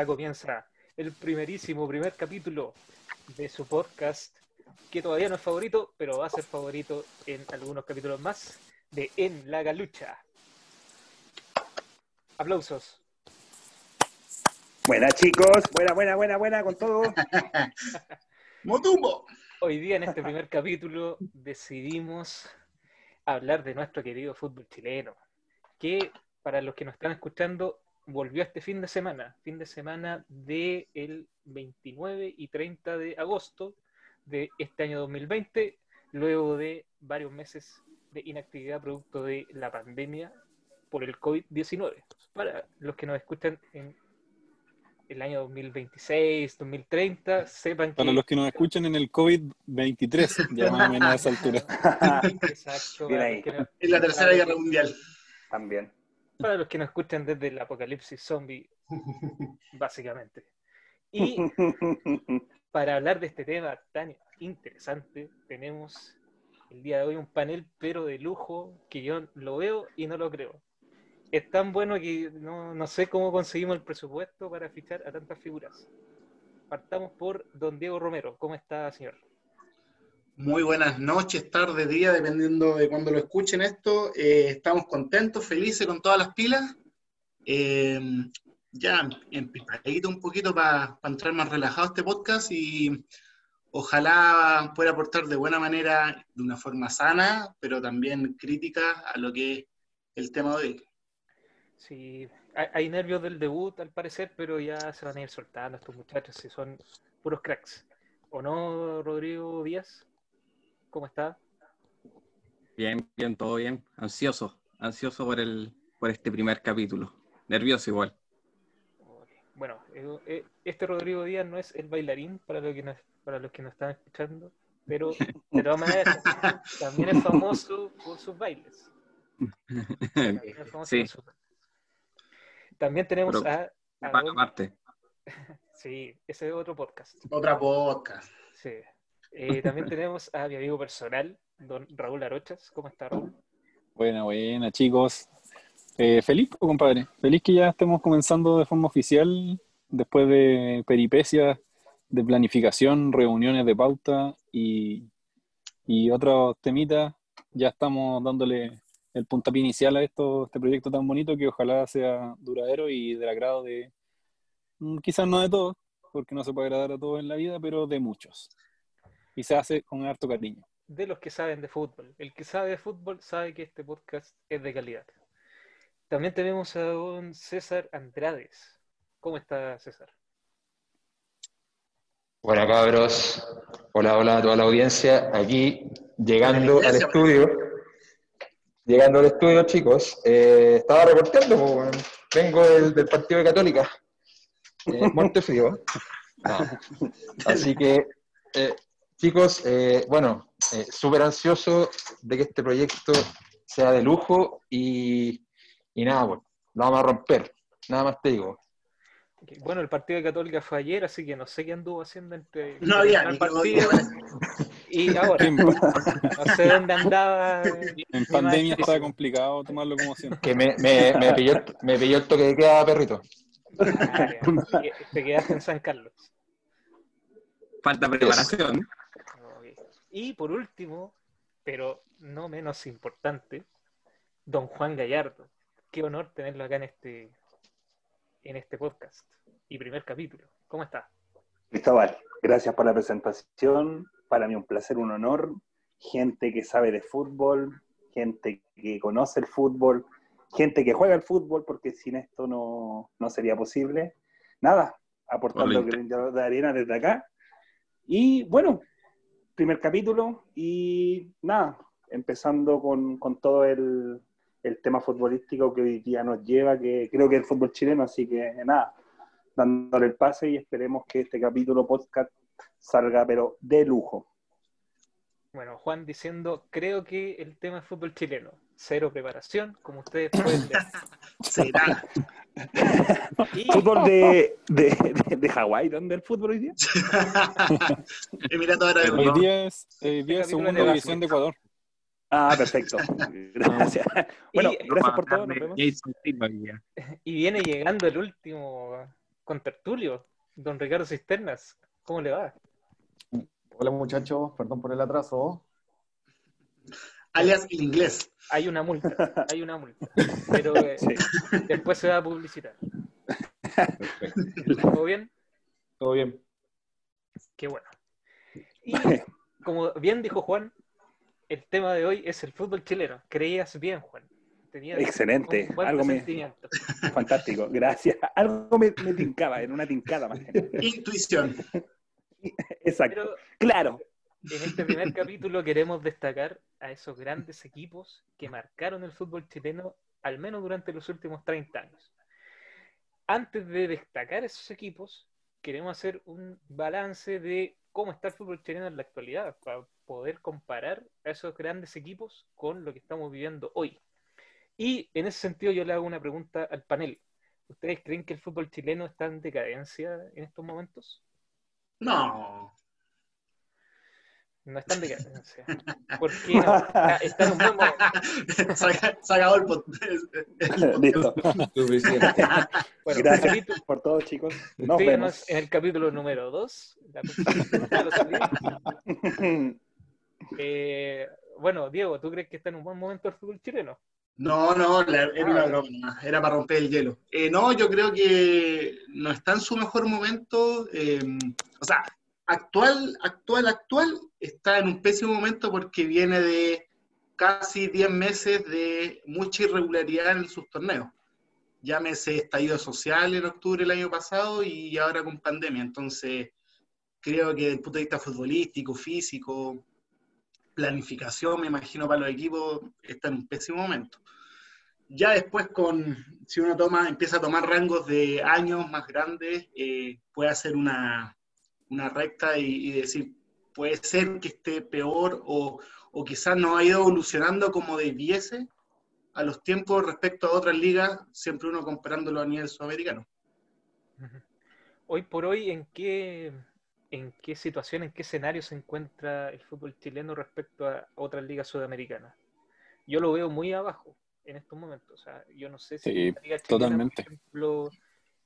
acá comienza el primerísimo primer capítulo de su podcast, que todavía no es favorito, pero va a ser favorito en algunos capítulos más, de En la Galucha. Aplausos. Buena chicos, buena, buena, buena, buena con todo. ¡Motumbo! Hoy día en este primer capítulo decidimos hablar de nuestro querido fútbol chileno, que para los que nos están escuchando volvió este fin de semana, fin de semana del el 29 y 30 de agosto de este año 2020, luego de varios meses de inactividad producto de la pandemia por el COVID-19. Para los que nos escuchan en el año 2026, 2030, sepan que... Para los que nos escuchan en el COVID-23, ya más o menos a esa altura. Exacto. Bien ahí. que no- En la Tercera Guerra Mundial. También. Para los que nos escuchan desde el apocalipsis zombie, básicamente. Y para hablar de este tema tan interesante, tenemos el día de hoy un panel, pero de lujo, que yo lo veo y no lo creo. Es tan bueno que no, no sé cómo conseguimos el presupuesto para fichar a tantas figuras. Partamos por don Diego Romero. ¿Cómo está, señor? Muy buenas noches, tarde, día, dependiendo de cuando lo escuchen esto. Eh, estamos contentos, felices con todas las pilas. Eh, ya empipadito un poquito para entrar más relajado este podcast y ojalá pueda aportar de buena manera, de una forma sana, pero también crítica a lo que es el tema hoy. Sí, hay nervios del debut al parecer, pero ya se van a ir soltando estos muchachos, si son puros cracks. ¿O no, Rodrigo Díaz? ¿Cómo está? Bien, bien, todo bien. Ansioso, ansioso por el, por este primer capítulo. Nervioso igual. Bueno, eh, eh, este Rodrigo Díaz no es el bailarín para, lo que nos, para los que nos están escuchando, pero de todas maneras también es famoso por sus bailes. También es famoso Sí. por sus- También tenemos Pero- a, a don- Sí, ese es otro podcast. Otra podcast. Sí. Eh, también tenemos a mi amigo personal, don Raúl Arochas. ¿Cómo está Raúl? Buena, buena, chicos. Eh, feliz, compadre. Feliz que ya estemos comenzando de forma oficial, después de peripecias de planificación, reuniones de pauta y, y otros temitas. Ya estamos dándole el puntapié inicial a esto, este proyecto tan bonito que ojalá sea duradero y del agrado de, mm, quizás no de todos, porque no se puede agradar a todos en la vida, pero de muchos. Y se hace con harto cariño. De los que saben de fútbol. El que sabe de fútbol sabe que este podcast es de calidad. También tenemos a don César Andrades. ¿Cómo está César? Hola cabros, hola, hola a toda la audiencia, aquí llegando al estudio, llegando al estudio chicos, eh, estaba reportando, po, weón. vengo del, del partido de Católica, eh, muerte frío, No. así que eh, chicos, eh, bueno, eh, súper ansioso de que este proyecto sea de lujo y, y nada, pues, lo vamos a romper, nada más te digo. Bueno, el partido de Católica fue ayer, así que no sé qué anduvo haciendo entre No había el ni partido y ahora. No sé dónde andaba. En pandemia está complicado tomarlo como siempre. Que me, me, me, pilló, me pilló el toque de queda, perrito. Ah. Te quedaste en San Carlos. falta preparación. Y por último, pero no menos importante, don Juan Gallardo. Qué honor tenerlo acá en este, en este podcast y primer capítulo. ¿Cómo está? Cristóbal, gracias por la presentación. Para mí un placer, un honor. Gente que sabe de fútbol, gente que conoce el fútbol, gente que juega el fútbol, porque sin esto no, no sería posible. Nada, aportando de arena desde acá. Y bueno, primer capítulo y nada, empezando con, con todo el, el tema futbolístico que hoy día nos lleva, que creo que es el fútbol chileno, así que nada, dándole el pase y esperemos que este capítulo podcast salga, pero de lujo. Bueno, Juan diciendo, creo que el tema es fútbol chileno. Cero preparación, como ustedes pueden ver. Será. Fútbol de, de, de, de Hawái, ¿dónde el fútbol hoy día? Emirato Árabe Hoy día es, eh, día segunda división de Ecuador. Ah, perfecto. Gracias. Bueno, Y- gracias por todo. Nos vemos. Y viene llegando el último con Tertulio, don Ricardo Cisternas. ¿Cómo le va? Hola muchachos, perdón por el atraso. Alias el inglés. Hay una multa, hay una multa. Pero eh, Sí. después se va a publicitar. Perfecto. ¿Todo bien? ¿Todo bien? Qué bueno. Y como bien dijo Juan, el tema de hoy es el fútbol chileno. Creías bien, Juan. Tenías Excelente. un buen Algo me-. Fantástico, gracias. Algo me, me tincaba, en una tincada más. Intuición. Exacto. Pero Claro. En este primer capítulo queremos destacar a esos grandes equipos que marcaron el fútbol chileno, al menos durante los últimos 30 años. Antes de destacar esos equipos, queremos hacer un balance de cómo está el fútbol chileno en la actualidad, para poder comparar a esos grandes equipos con lo que estamos viviendo hoy. Y en ese sentido yo le hago una pregunta al panel. ¿Ustedes creen que el fútbol chileno está en decadencia en estos momentos? No. No está en decadencia. ¿Por qué no? Está, está en un buen momento. Saca- se acabó el pod- Listo. Suficiente. Bueno, Gracias capítulo- por todo, chicos. Nos vemos. en el capítulo número 2. Eh, bueno, Diego, ¿tú crees que está en un buen momento el fútbol chileno? No, no, la- era una broma, nomás, era para romper el hielo. Eh, no, yo creo que no está en su mejor momento. eh, o sea, actual, actual, actual, está en un pésimo momento porque viene de casi 10 meses de mucha irregularidad en sus torneos. Llámese estallido social en octubre del año pasado y ahora con pandemia. Entonces, creo que desde el punto de vista futbolístico, físico, planificación, me imagino, para los equipos, está en un pésimo momento. Ya después, con, si uno toma, empieza a tomar rangos de años más grandes, eh, puede hacer una, una recta y, y decir, puede ser que esté peor o, o quizás no ha ido evolucionando como debiese a los tiempos respecto a otras ligas, siempre uno comparándolo a nivel sudamericano. Hoy por hoy, ¿en qué, ¿en qué situación, en qué escenario se encuentra el fútbol chileno respecto a otras ligas sudamericanas? Yo lo veo muy abajo en estos momentos. O sea, yo no sé si Sí, la liga chilena, totalmente. por ejemplo,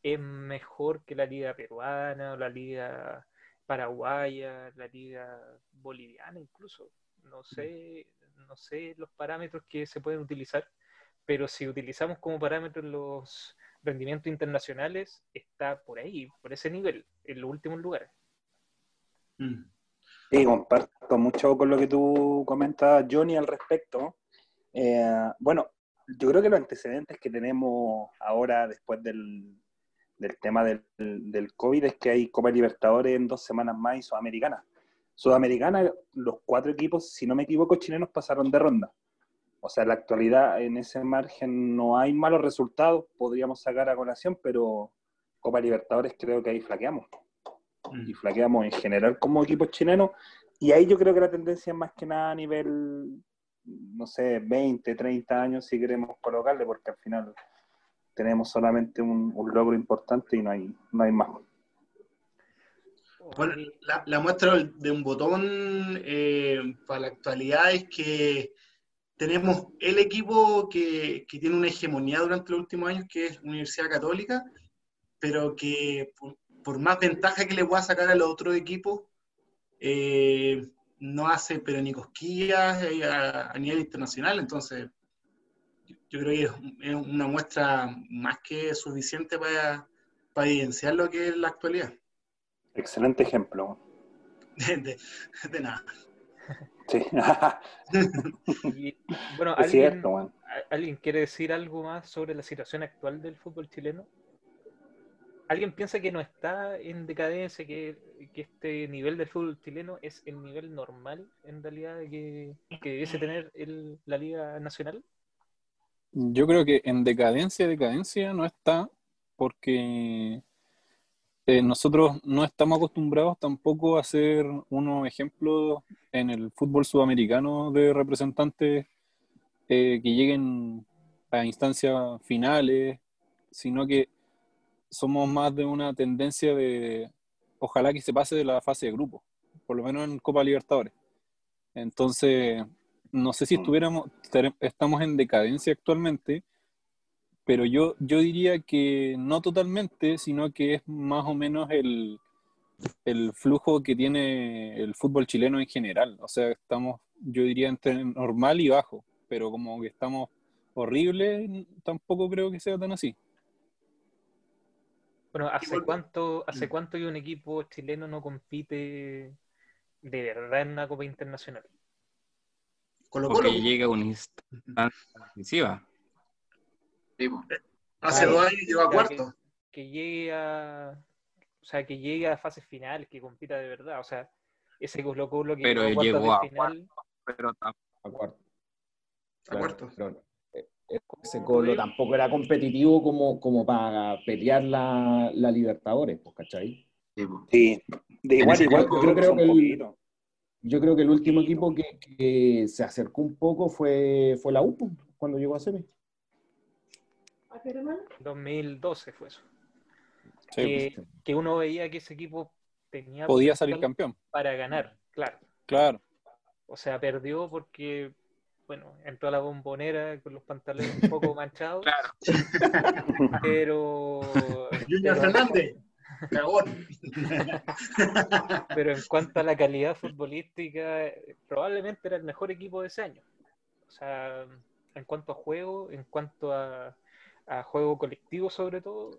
es mejor que la liga peruana o la liga paraguaya, la liga boliviana incluso. No sé, no sé los parámetros que se pueden utilizar, pero si utilizamos como parámetros los rendimientos internacionales, está por ahí, por ese nivel, en los últimos lugares. Mm. Sí, comparto mucho con lo que tú comentas, Johnny, al respecto. Eh, bueno, yo creo que los antecedentes que tenemos ahora, después del, del tema del, del COVID, es que hay Copa Libertadores en dos semanas más y Sudamericana. Sudamericana, los cuatro equipos, si no me equivoco, chilenos pasaron de ronda. O sea, en la actualidad, en ese margen no hay malos resultados, podríamos sacar a colación, pero Copa Libertadores creo que ahí flaqueamos Mm. y flaqueamos en general como equipos chilenos. Y ahí yo creo que la tendencia es más que nada a nivel, no sé, 20, 30 años si queremos colocarle, porque al final tenemos solamente un, un logro importante y no hay, no hay más. Bueno, la, la muestra de un botón eh, para la actualidad es que tenemos el equipo que, que tiene una hegemonía durante los últimos años, que es Universidad Católica, pero que por, por más ventaja que le pueda sacar a los otros equipos, eh, no hace pero ni cosquillas eh, a, a nivel internacional. Entonces, yo, creo que es, es una muestra más que suficiente para, para evidenciar lo que es la actualidad. Excelente ejemplo. De, de- de nada. Sí, Y, bueno, es ¿alguien, cierto, man. a- ¿alguien quiere decir algo más sobre la situación actual del fútbol chileno? ¿Alguien piensa que no está en decadencia, que, que este nivel del fútbol chileno es el nivel normal en realidad que, que debiese tener el- la Liga Nacional? Yo creo que en decadencia, decadencia no está, porque eh, nosotros no estamos acostumbrados tampoco a ser unos ejemplos en el fútbol sudamericano de representantes eh, que lleguen a instancias finales, sino que somos más de una tendencia de ojalá que se pase de la fase de grupo, por lo menos en Copa Libertadores. Entonces, no sé si estuviéramos, estar- estamos en decadencia actualmente, pero yo, yo diría que no totalmente, sino que es más o menos el, el flujo que tiene el fútbol chileno en general. O sea, estamos, yo diría, entre normal y bajo, pero como que estamos horribles, tampoco creo que sea tan así. Bueno, ¿hace cuánto, ¿hace cuánto que un equipo chileno no compite de verdad en una Copa Internacional? Colo -Colo. Porque llega una instancia decisiva. Hace dos años llegó a cuarto. Que, que, llegue a. O sea, que llegue a fase final, que compita de verdad. O sea, ese Colo Colo que pero llegó a final. Cuarto, pero a cuarto. A cuarto. Pero, eh, ese Colo tampoco era competitivo como, como para pelear la, la Libertadores, pues, ¿cachai? Sí, de igual, igual yo creo que el, yo creo que el último equipo que, que, se acercó un poco fue, fue la UPU, cuando llegó a semi. 2012 fue eso. que, pues, que, uno veía que ese equipo tenía podía salir campeón para ganar, claro. Claro. O sea, perdió porque bueno, entró a la bombonera con los pantalones un poco manchados. Claro. Pero. Junior Fernández, cagón. Pero en cuanto a la calidad futbolística, probablemente era el mejor equipo de ese año. O sea, en cuanto a juego, en cuanto a, a juego colectivo sobre todo,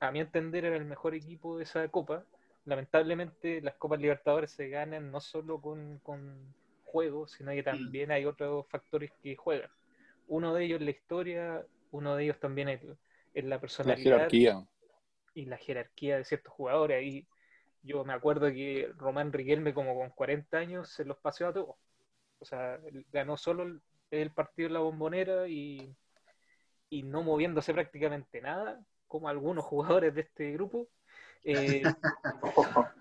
a mi entender era el mejor equipo de esa copa. Lamentablemente las Copas Libertadores se ganan no solo con, con juego, sino que también hay otros factores que juegan. Uno de ellos es la historia, uno de ellos también es, es la personalidad. La jerarquía. Y la jerarquía de ciertos jugadores. Ahí yo me acuerdo que Román Riquelme como con 40 años se los paseó a todos. O sea, ganó solo el, el partido en la bombonera y, y no moviéndose prácticamente nada, como algunos jugadores de este grupo. Eh,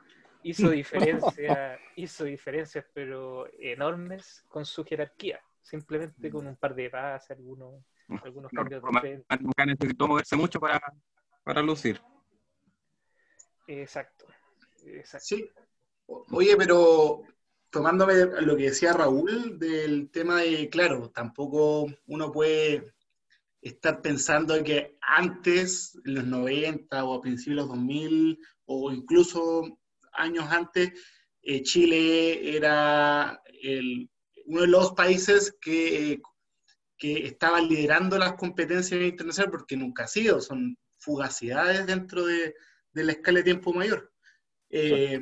hizo diferencia, hizo diferencias, pero enormes con su jerarquía, simplemente con un par de pases, algunos, algunos no, cambios Roma, de Nunca necesitó moverse mucho para, para lucir. Exacto. Sí. Oye, pero tomándome lo que decía Raúl del tema de, claro, tampoco uno puede estar pensando en que antes, en los 90 o a principios de los 2000, o incluso años antes, eh, Chile era uno de los países que, que estaba liderando las competencias internacionales porque nunca ha sido, son fugacidades dentro de, de la escala de tiempo mayor. Eh,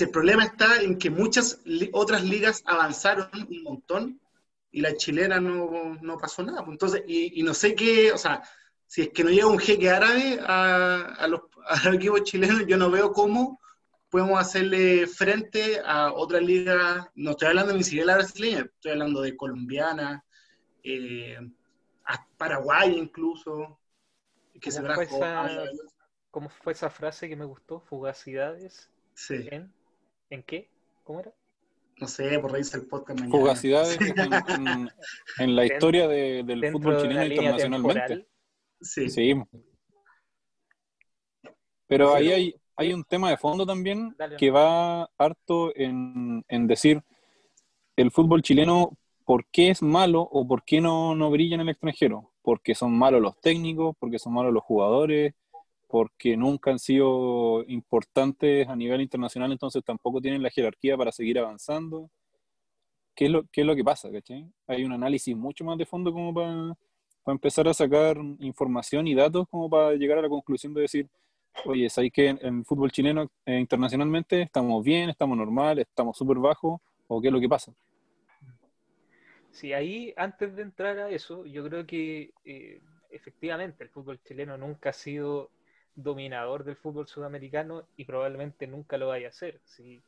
el problema está en que muchas li otras ligas avanzaron un montón y la chilena no, no pasó nada. pues, Entonces, y, y, no sé qué, o sea, si es que no llega un jeque árabe a, a los, a los equipos chilenos, yo no veo cómo podemos hacerle frente a otras ligas, no estoy hablando ni siquiera de la brasileña, estoy hablando de colombiana, eh, a Paraguay incluso, que se ¿Cómo, fue esa, ¿Cómo fue esa frase que me gustó? Fugacidades. Sí. ¿En, ¿En qué? ¿Cómo era? no sé, por reírse el podcast mañana. Fugacidades en, en, en, la historia de, del fútbol chileno internacionalmente. Temporal. Sí. sí. Pero ahí hay, hay un tema de fondo también Dale, que va harto en, en, decir el fútbol chileno, ¿por qué es malo o por qué no, no brilla en el extranjero? Porque son malos los técnicos, porque son malos los jugadores, porque nunca han sido importantes a nivel internacional, entonces tampoco tienen la jerarquía para seguir avanzando. ¿Qué es lo, qué es lo que pasa? Hay un análisis mucho más de fondo como para, para empezar a sacar información y datos como para llegar a la conclusión de decir, oye, ¿sabes que en el fútbol chileno eh, internacionalmente estamos bien, estamos normal, estamos súper bajos? ¿O qué es lo que pasa? Sí, ahí, antes de entrar a eso, yo creo que eh, efectivamente el fútbol chileno nunca ha sido dominador del fútbol sudamericano y probablemente nunca lo vaya a hacer. Si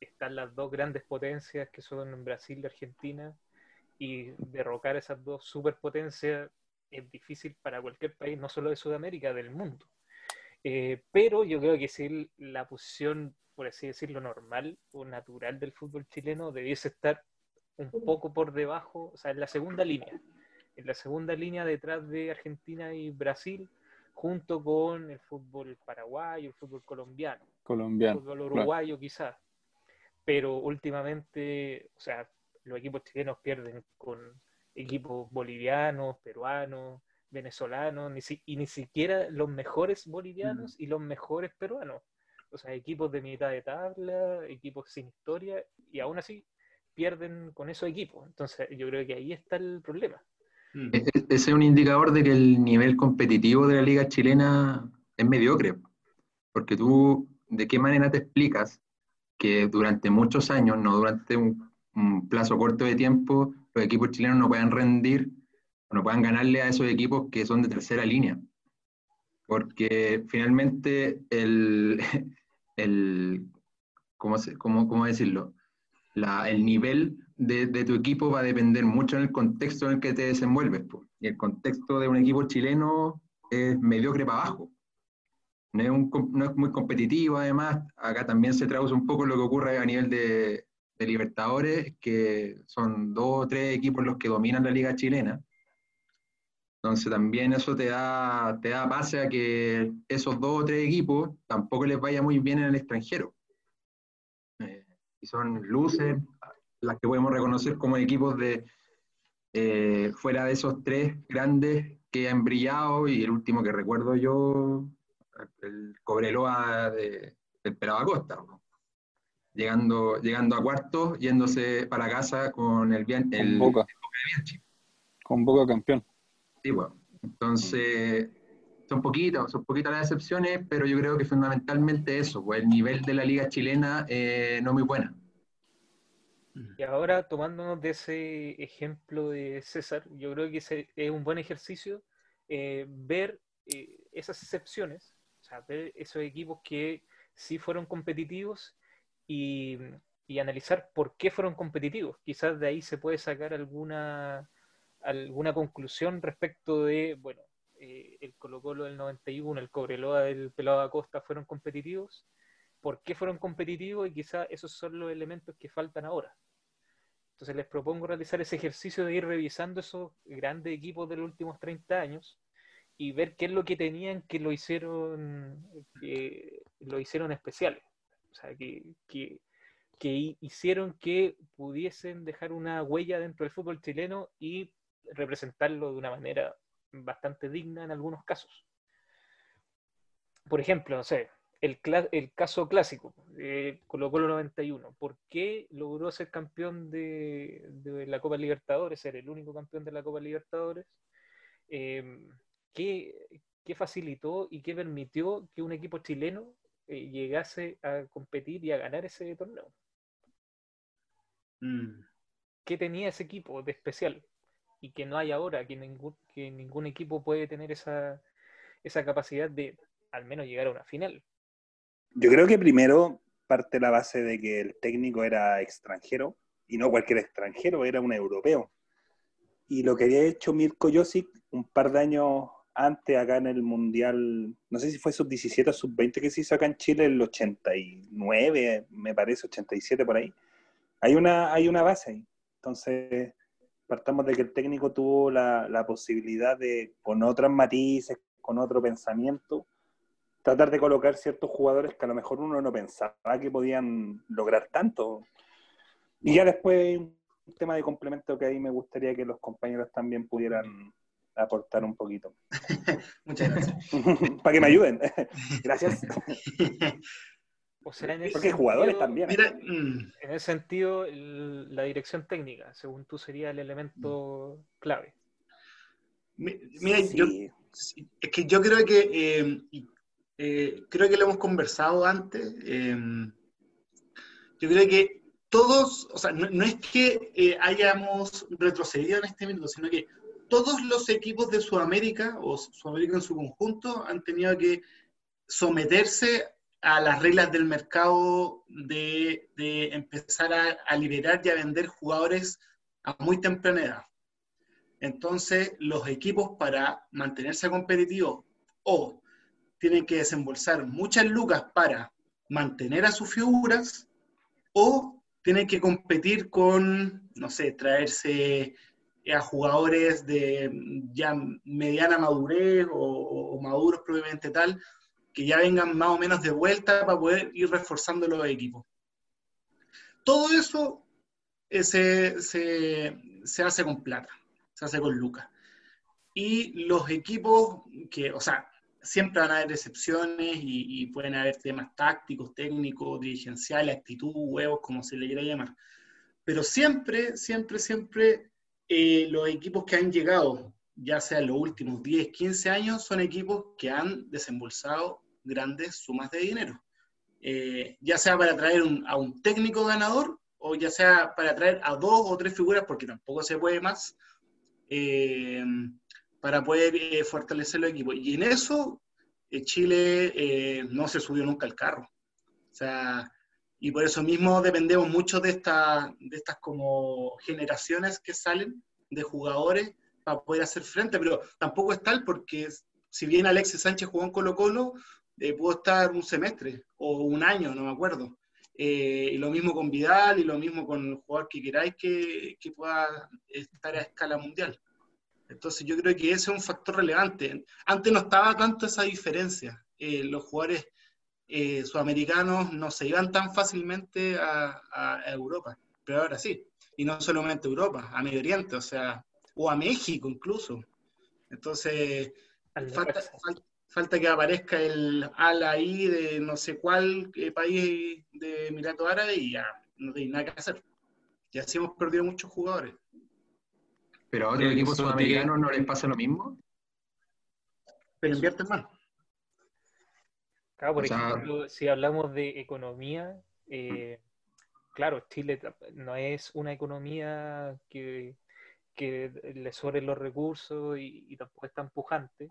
están las dos grandes potencias que son Brasil y Argentina y derrocar esas dos superpotencias es difícil para cualquier país, no solo de Sudamérica, del mundo. Eh, pero yo creo que si la posición, por así decirlo, normal o natural del fútbol chileno debiese estar un poco por debajo, o sea, en la segunda línea, en la segunda línea detrás de Argentina y Brasil, junto con el fútbol paraguayo, el fútbol colombiano, colombiano el fútbol uruguayo claro. quizás. Pero últimamente, o sea, los equipos chilenos pierden con equipos bolivianos, peruanos, venezolanos, ni si- y ni siquiera los mejores bolivianos y los mejores peruanos. O sea, equipos de mitad de tabla, equipos sin historia, y aún así pierden con esos equipos. Entonces, yo creo que ahí está el problema. Mm. E- e- Ese es un indicador de que el nivel competitivo de la liga chilena es mediocre. Porque tú, ¿de qué manera te explicas que durante muchos años, no durante un, un plazo corto de tiempo, los equipos chilenos no puedan rendir, o no puedan ganarle a esos equipos que son de tercera línea? Porque finalmente el, el ¿cómo, se- cómo- cómo decirlo? El nivel de, tu equipo va a depender mucho en el contexto en el que te desenvuelves. Y el contexto de un equipo chileno es mediocre para abajo. No es, muy competitivo, además. Acá también se traduce un poco lo que ocurre a nivel de, de Libertadores, que son dos o tres equipos los que dominan la liga chilena. Entonces también eso te da, te da base a que esos dos o tres equipos tampoco les vaya muy bien en el extranjero. Y son luces, las que podemos reconocer como equipos de eh, fuera de esos tres grandes que han brillado, y el último que recuerdo yo, el Cobreloa de, del Pelado Acosta, ¿no? llegando, llegando a cuartos, yéndose para casa con el, el, Con Boca. Con Boca campeón. Sí, bueno. Entonces, son poquitas, son poquitas las excepciones, pero yo creo que fundamentalmente eso, pues el nivel de la liga chilena eh, no muy buena. Y ahora, tomándonos de ese ejemplo de César, yo creo que ese es un buen ejercicio eh, ver eh, esas excepciones, o sea, ver esos equipos que sí fueron competitivos y, y analizar por qué fueron competitivos. Quizás de ahí se puede sacar alguna, alguna conclusión respecto de, bueno, eh, el Colo Colo del 91, el Cobreloa del Pelado Acosta fueron competitivos, por qué fueron competitivos y quizás esos son los elementos que faltan ahora. Entonces les propongo realizar ese ejercicio de ir revisando esos grandes equipos de los últimos 30 años y ver qué es lo que tenían que lo hicieron, que lo hicieron especiales. O sea, que, que, que hi- hicieron que pudiesen dejar una huella dentro del fútbol chileno y representarlo de una manera bastante digna en algunos casos. Por ejemplo, no sé, el, caso clásico, eh, Colo Colo 91. ¿Por qué logró ser campeón de, de la Copa Libertadores, ser el único campeón de la Copa Libertadores? Eh, ¿qué, qué facilitó y qué permitió que un equipo chileno eh, llegase a competir y a ganar ese torneo? Mm. ¿Qué tenía ese equipo de especial? Y que no hay ahora, que ningún, equipo puede tener esa, esa capacidad de al menos llegar a una final. Yo creo que primero parte la base de que el técnico era extranjero, y no cualquier extranjero, era un europeo. Y lo que había hecho Mirko Josic un par de años antes, acá en el Mundial, no sé si fue sub-17 o sub-20 que se hizo acá en Chile, el 89, me parece, 87 por ahí. Hay una, hay una base. Entonces, partamos de que el técnico tuvo la, la posibilidad de, con otros matices, con otro pensamiento, tratar de colocar ciertos jugadores que a lo mejor uno no pensaba que podían lograr tanto. Y ya después un tema de complemento que ahí me gustaría que los compañeros también pudieran aportar un poquito. Muchas gracias. Para que me ayuden. Gracias. O sea, en ese Porque hay jugadores sentido- también. Mira, mm, En ese sentido, el- la dirección técnica, según tú, sería el elemento clave. mi- mira, yo, Sí. Sí, Es que yo creo que, eh, eh, creo que lo hemos conversado antes, eh, yo creo que todos, o sea, no, no es que eh, hayamos retrocedido en este minuto, sino que todos los equipos de Sudamérica, o Sudamérica en su conjunto, han tenido que someterse a las reglas del mercado de, de empezar a, liberar y a vender jugadores a muy temprana edad. Entonces, los equipos para mantenerse competitivos o tienen que desembolsar muchas lucas para mantener a sus figuras o tienen que competir con, no sé, traerse a jugadores de ya mediana madurez o, o maduros propiamente tal, que ya vengan más o menos de vuelta para poder ir reforzando los equipos. Todo eso eh, se, hace con plata. se hace con lucas. Y los equipos que, o sea, siempre van a haber excepciones y, y pueden haber temas tácticos, técnicos, dirigenciales, actitud, huevos, como se le quiera llamar. Pero siempre, siempre, siempre eh, los equipos que han llegado, ya sea en los últimos 10, 15 años, son equipos que han desembolsado grandes sumas de dinero. Eh, ya sea para traer un- a un técnico ganador o ya sea para traer a dos o tres figuras, porque tampoco se puede más, eh, para poder eh, fortalecer los equipos. Y en eso eh, Chile eh, no se subió nunca al carro. O sea, y por eso mismo dependemos mucho de, esta, de estas como generaciones que salen de jugadores para poder hacer frente, pero tampoco es tal porque si bien Alexis Sánchez jugó en Colo Colo, eh, pudo estar un semestre o un año, no me acuerdo. Eh, y lo mismo con Vidal y lo mismo con el jugador que queráis que, que pueda estar a escala mundial. Entonces yo creo que ese es un factor relevante. Antes no estaba tanto esa diferencia. Eh, los jugadores eh, sudamericanos no se iban tan fácilmente a, a- Europa, pero ahora sí. Y no solamente Europa, a Medio Oriente, o sea, o a México incluso. Entonces, Al falta, que aparezca el ala ahí de no sé cuál eh, país de Emirato Árabe y ya no tiene nada que hacer. Y así hemos perdido muchos jugadores. Pero a otros equipos sudamericanos no les pasa lo mismo. Pero invierten más. Claro, por O sea- ejemplo, si hablamos de economía, eh, claro, Chile no es una economía que, que le sobren los recursos y, tampoco es tan pujante,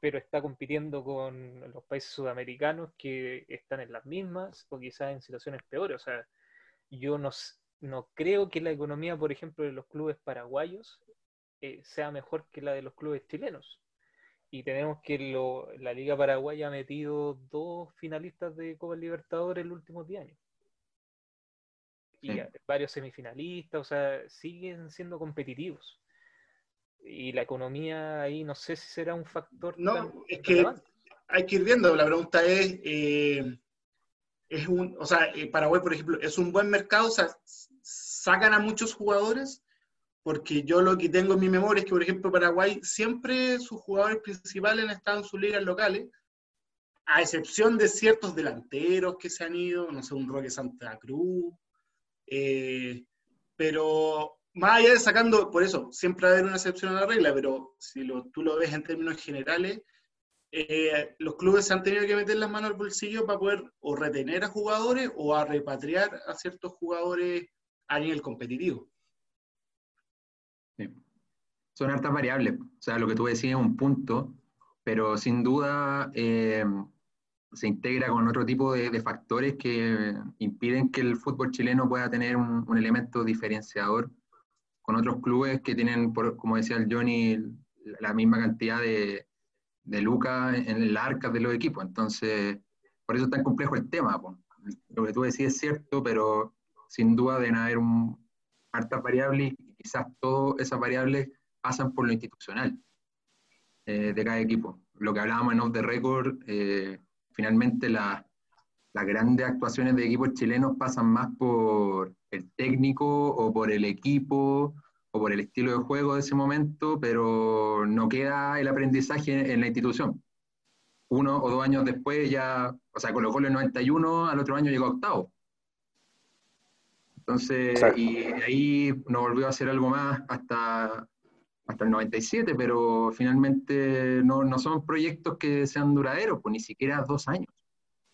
pero está compitiendo con los países sudamericanos que están en las mismas o quizás en situaciones peores. O sea, yo no, no creo que la economía, por ejemplo, de los clubes paraguayos eh, sea mejor que la de los clubes chilenos. Y tenemos que lo- la Liga Paraguaya ha metido dos finalistas de Copa Libertadores en los últimos 10 años. Y Sí. a- varios semifinalistas, o sea, siguen siendo competitivos. Y la economía ahí no sé si será un factor No, tan es que relevante. hay que ir viendo. La pregunta es, eh, es un, o sea, eh, Paraguay, por ejemplo, es un buen mercado, o sea, sacan a muchos jugadores, porque yo lo que tengo en mi memoria es que, por ejemplo, Paraguay siempre sus jugadores principales han estado en sus ligas locales, a excepción de ciertos delanteros que se han ido, no sé, un Roque Santa Cruz, eh, pero más allá de sacando, por eso, siempre va a haber una excepción a la regla, pero si lo- tú lo ves en términos generales, eh, los clubes se han tenido que meter las manos al bolsillo para poder o retener a jugadores o a repatriar a ciertos jugadores a nivel competitivo. Son hartas variables. O sea, lo que tú decías es un punto, pero sin duda eh, se integra con otro tipo de, factores que impiden que el fútbol chileno pueda tener un, elemento diferenciador con otros clubes que tienen, como decía el Johnny, la misma cantidad de, de lucas en las arcas de los equipos. Entonces, por eso es tan complejo el tema. Lo que tú decís es cierto, pero sin duda deben haber un, hartas variables y quizás todas esas variables pasan por lo institucional eh, de cada equipo. Lo que hablábamos en Off the Record, eh, finalmente la- las grandes actuaciones de equipos chilenos pasan más por el técnico o por el equipo o por el estilo de juego de ese momento, pero no queda el aprendizaje en la institución. Uno o dos años después ya, o sea, Colo Colo en 91, al otro año llegó a octavo. Entonces, Exacto. y ahí no volvió a hacer algo más hasta, hasta el 97, pero finalmente no, no son proyectos que sean duraderos, pues ni siquiera dos años.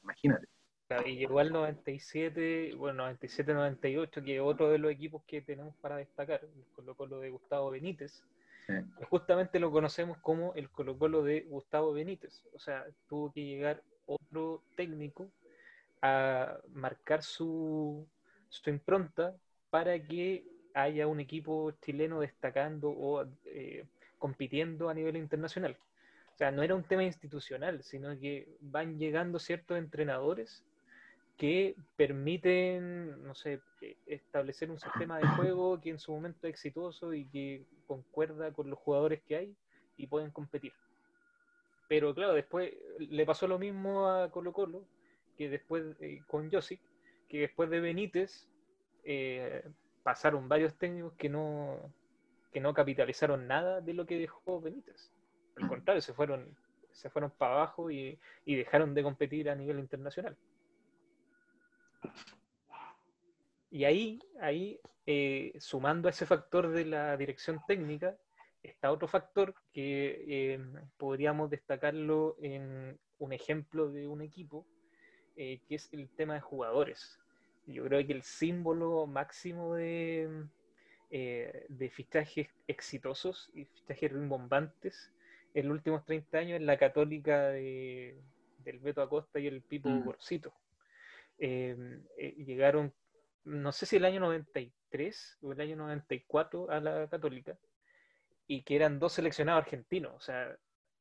Imagínate. Claro, Y llegó al 97, bueno, 97-98, que otro de los equipos que tenemos para destacar, el Colo Colo de Gustavo Benítez. Sí. Justamente lo conocemos como el Colo Colo de Gustavo Benítez. O sea, tuvo que llegar otro técnico a marcar su, su impronta para que haya un equipo chileno destacando o eh, compitiendo a nivel internacional. O sea, no era un tema institucional, sino que van llegando ciertos entrenadores que permiten, no sé, eh, establecer un sistema de juego que en su momento es exitoso y que concuerda con los jugadores que hay y pueden competir. Pero claro, después le pasó lo mismo a Colo Colo, que después eh, con Josic, que después de Benítez pasaron varios técnicos que no, que no capitalizaron nada de lo que dejó Benítez. Al contrario, se fueron, se fueron para abajo y, y dejaron de competir a nivel internacional. Y ahí, ahí eh, sumando a ese factor de la dirección técnica, está otro factor que eh, podríamos destacarlo en un ejemplo de un equipo, eh, que es el tema de jugadores. Yo creo que el símbolo máximo de, eh, de fichajes exitosos y fichajes rimbombantes en los últimos 30 años es la católica de, del Beto Acosta y el Pipo Mm. Gorcito. Eh, eh, llegaron, no sé si el año 93 o el año 94 a la católica, y que eran dos seleccionados argentinos. O sea,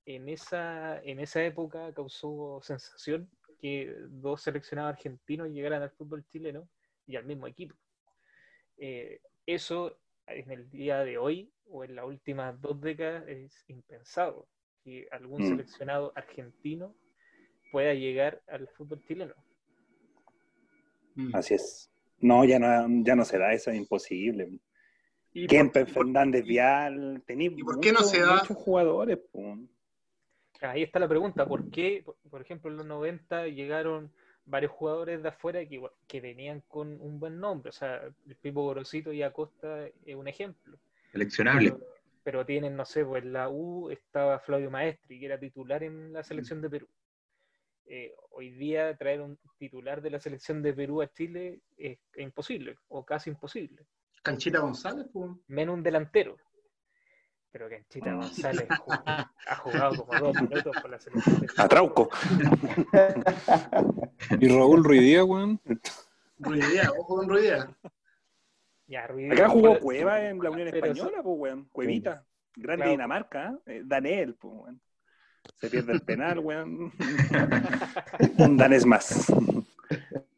en esa, en esa época causó sensación que dos seleccionados argentinos llegaran al fútbol chileno y al mismo equipo. Eh, eso en el día de hoy o en las últimas dos décadas es impensado que algún Mm. seleccionado argentino pueda llegar al fútbol chileno. Mm. Así es. No, ya no, ya no se da, eso es imposible. ¿Y Kemper, por- Fernández y- Vial, tenéis y por qué no muchos- se da? muchos jugadores. po. Ahí está la pregunta, ¿por qué, por, ejemplo, en los 90 llegaron varios jugadores de afuera que, venían con un buen nombre? O sea, el Pipo Gorosito y Acosta es un ejemplo. Seleccionable. Pero, pero tienen, no sé, pues en la U estaba Flavio Maestri, que era titular en la selección de Perú. Eh, hoy día traer un titular de la selección de Perú a Chile es, es imposible, o casi imposible. Canchita González, pues. Menos un delantero. Pero Canchita González ha jugado como dos minutos por la selección de A Trauco. Y Raúl Ruidía, weón. Ruidía, ojo con Ruidía. Ya, Ruiz- Acá jugó pero- Cueva en la Unión Española, pues, weón. Cuevita. Grande Claro. Dinamarca, ¿eh? Eh, Daniel, pues, weón. Se pierde el penal, weón. Un danés más.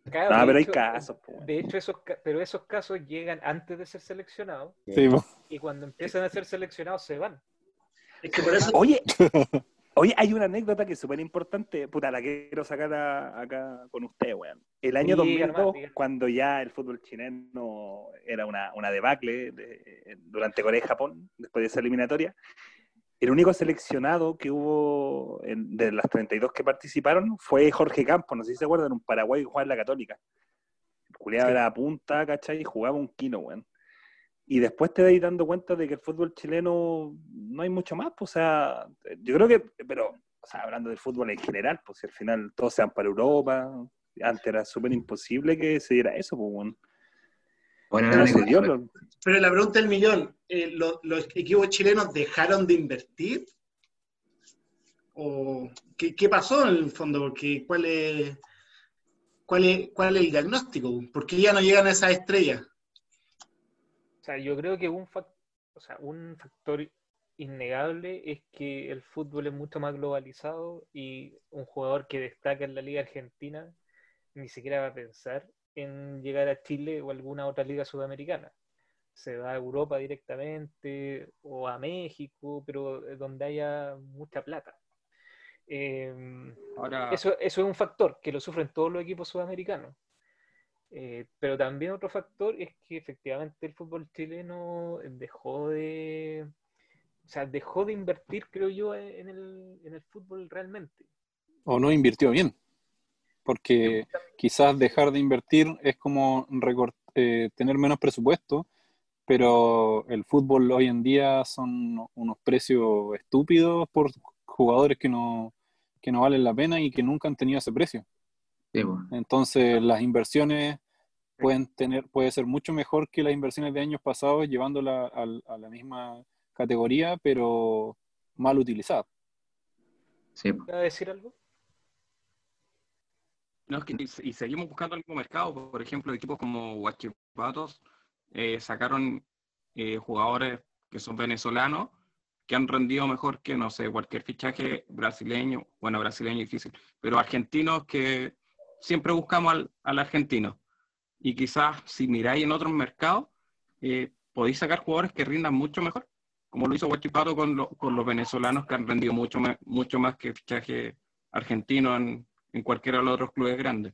Acá, No, de pero hay hecho- casos, pues. De hecho, esos, pero esos casos llegan antes de ser seleccionados Sí, y cuando empiezan a ser seleccionados se van. Es que por eso. Oye, oye, hay una anécdota que es súper importante. Puta, la quiero sacar a- acá con usted, weón. El año Diga 2002, nomás, diga. cuando ya el fútbol chileno era una, una debacle de- durante Corea y Japón, después de esa eliminatoria, el único seleccionado que hubo en- de las 32 que participaron fue Jorge Campos, no sé si se acuerdan, un paraguayo que jugaba en la Católica. Culiado Sí. era a punta, ¿cachai? Y jugaba un kilo, weón. Y después te vais dando cuenta de que el fútbol chileno no hay mucho más, pues, o sea, yo creo que, pero, o sea, hablando del fútbol en general, pues si al final todos se van para Europa, antes era súper imposible que se diera eso, pues, bueno. No Pero la pregunta del millón: eh, ¿lo- ¿los equipos chilenos dejaron de invertir? ¿O qué, qué pasó en el fondo? Porque ¿cuál es, cuál, es, ¿Cuál es el diagnóstico? ¿Por qué ya no llegan a esas estrellas? O sea, yo creo que un, fac- o sea, un factor innegable es que el fútbol es mucho más globalizado y un jugador que destaca en la Liga Argentina ni siquiera va a pensar en llegar a Chile o alguna otra liga sudamericana. Se va a Europa directamente o a México, pero donde haya mucha plata. Eh, Ahora, eso, eso es un factor que lo sufren todos los equipos sudamericanos. Eh, pero también otro factor es que efectivamente el fútbol chileno dejó de, o sea, dejó de invertir, creo yo, en el, en el fútbol realmente. O no invirtió bien. Porque quizás dejar de invertir es como recort- eh, tener menos presupuesto, pero el fútbol hoy en día son unos precios estúpidos por jugadores que no, que no valen la pena y que nunca han tenido ese precio. Sí. Entonces las inversiones pueden tener, puede ser mucho mejor que las inversiones de años pasados, llevándola al- a, la misma categoría, pero mal utilizada. Sí, po. ¿Va a decir algo? No, es que- y, seguimos buscando el mismo mercado. Por ejemplo, equipos como Huachipatos eh, sacaron eh, jugadores que son venezolanos que han rendido mejor que, no sé, cualquier fichaje brasileño. Bueno, brasileño difícil, pero argentinos que siempre buscamos al, al argentino. Y quizás si miráis en otros mercados, eh, podéis sacar jugadores que rindan mucho mejor, como lo hizo Huachipato con, lo- con los venezolanos que han rendido mucho, ma- mucho más que fichaje argentino en, en cualquiera de los otros clubes grandes.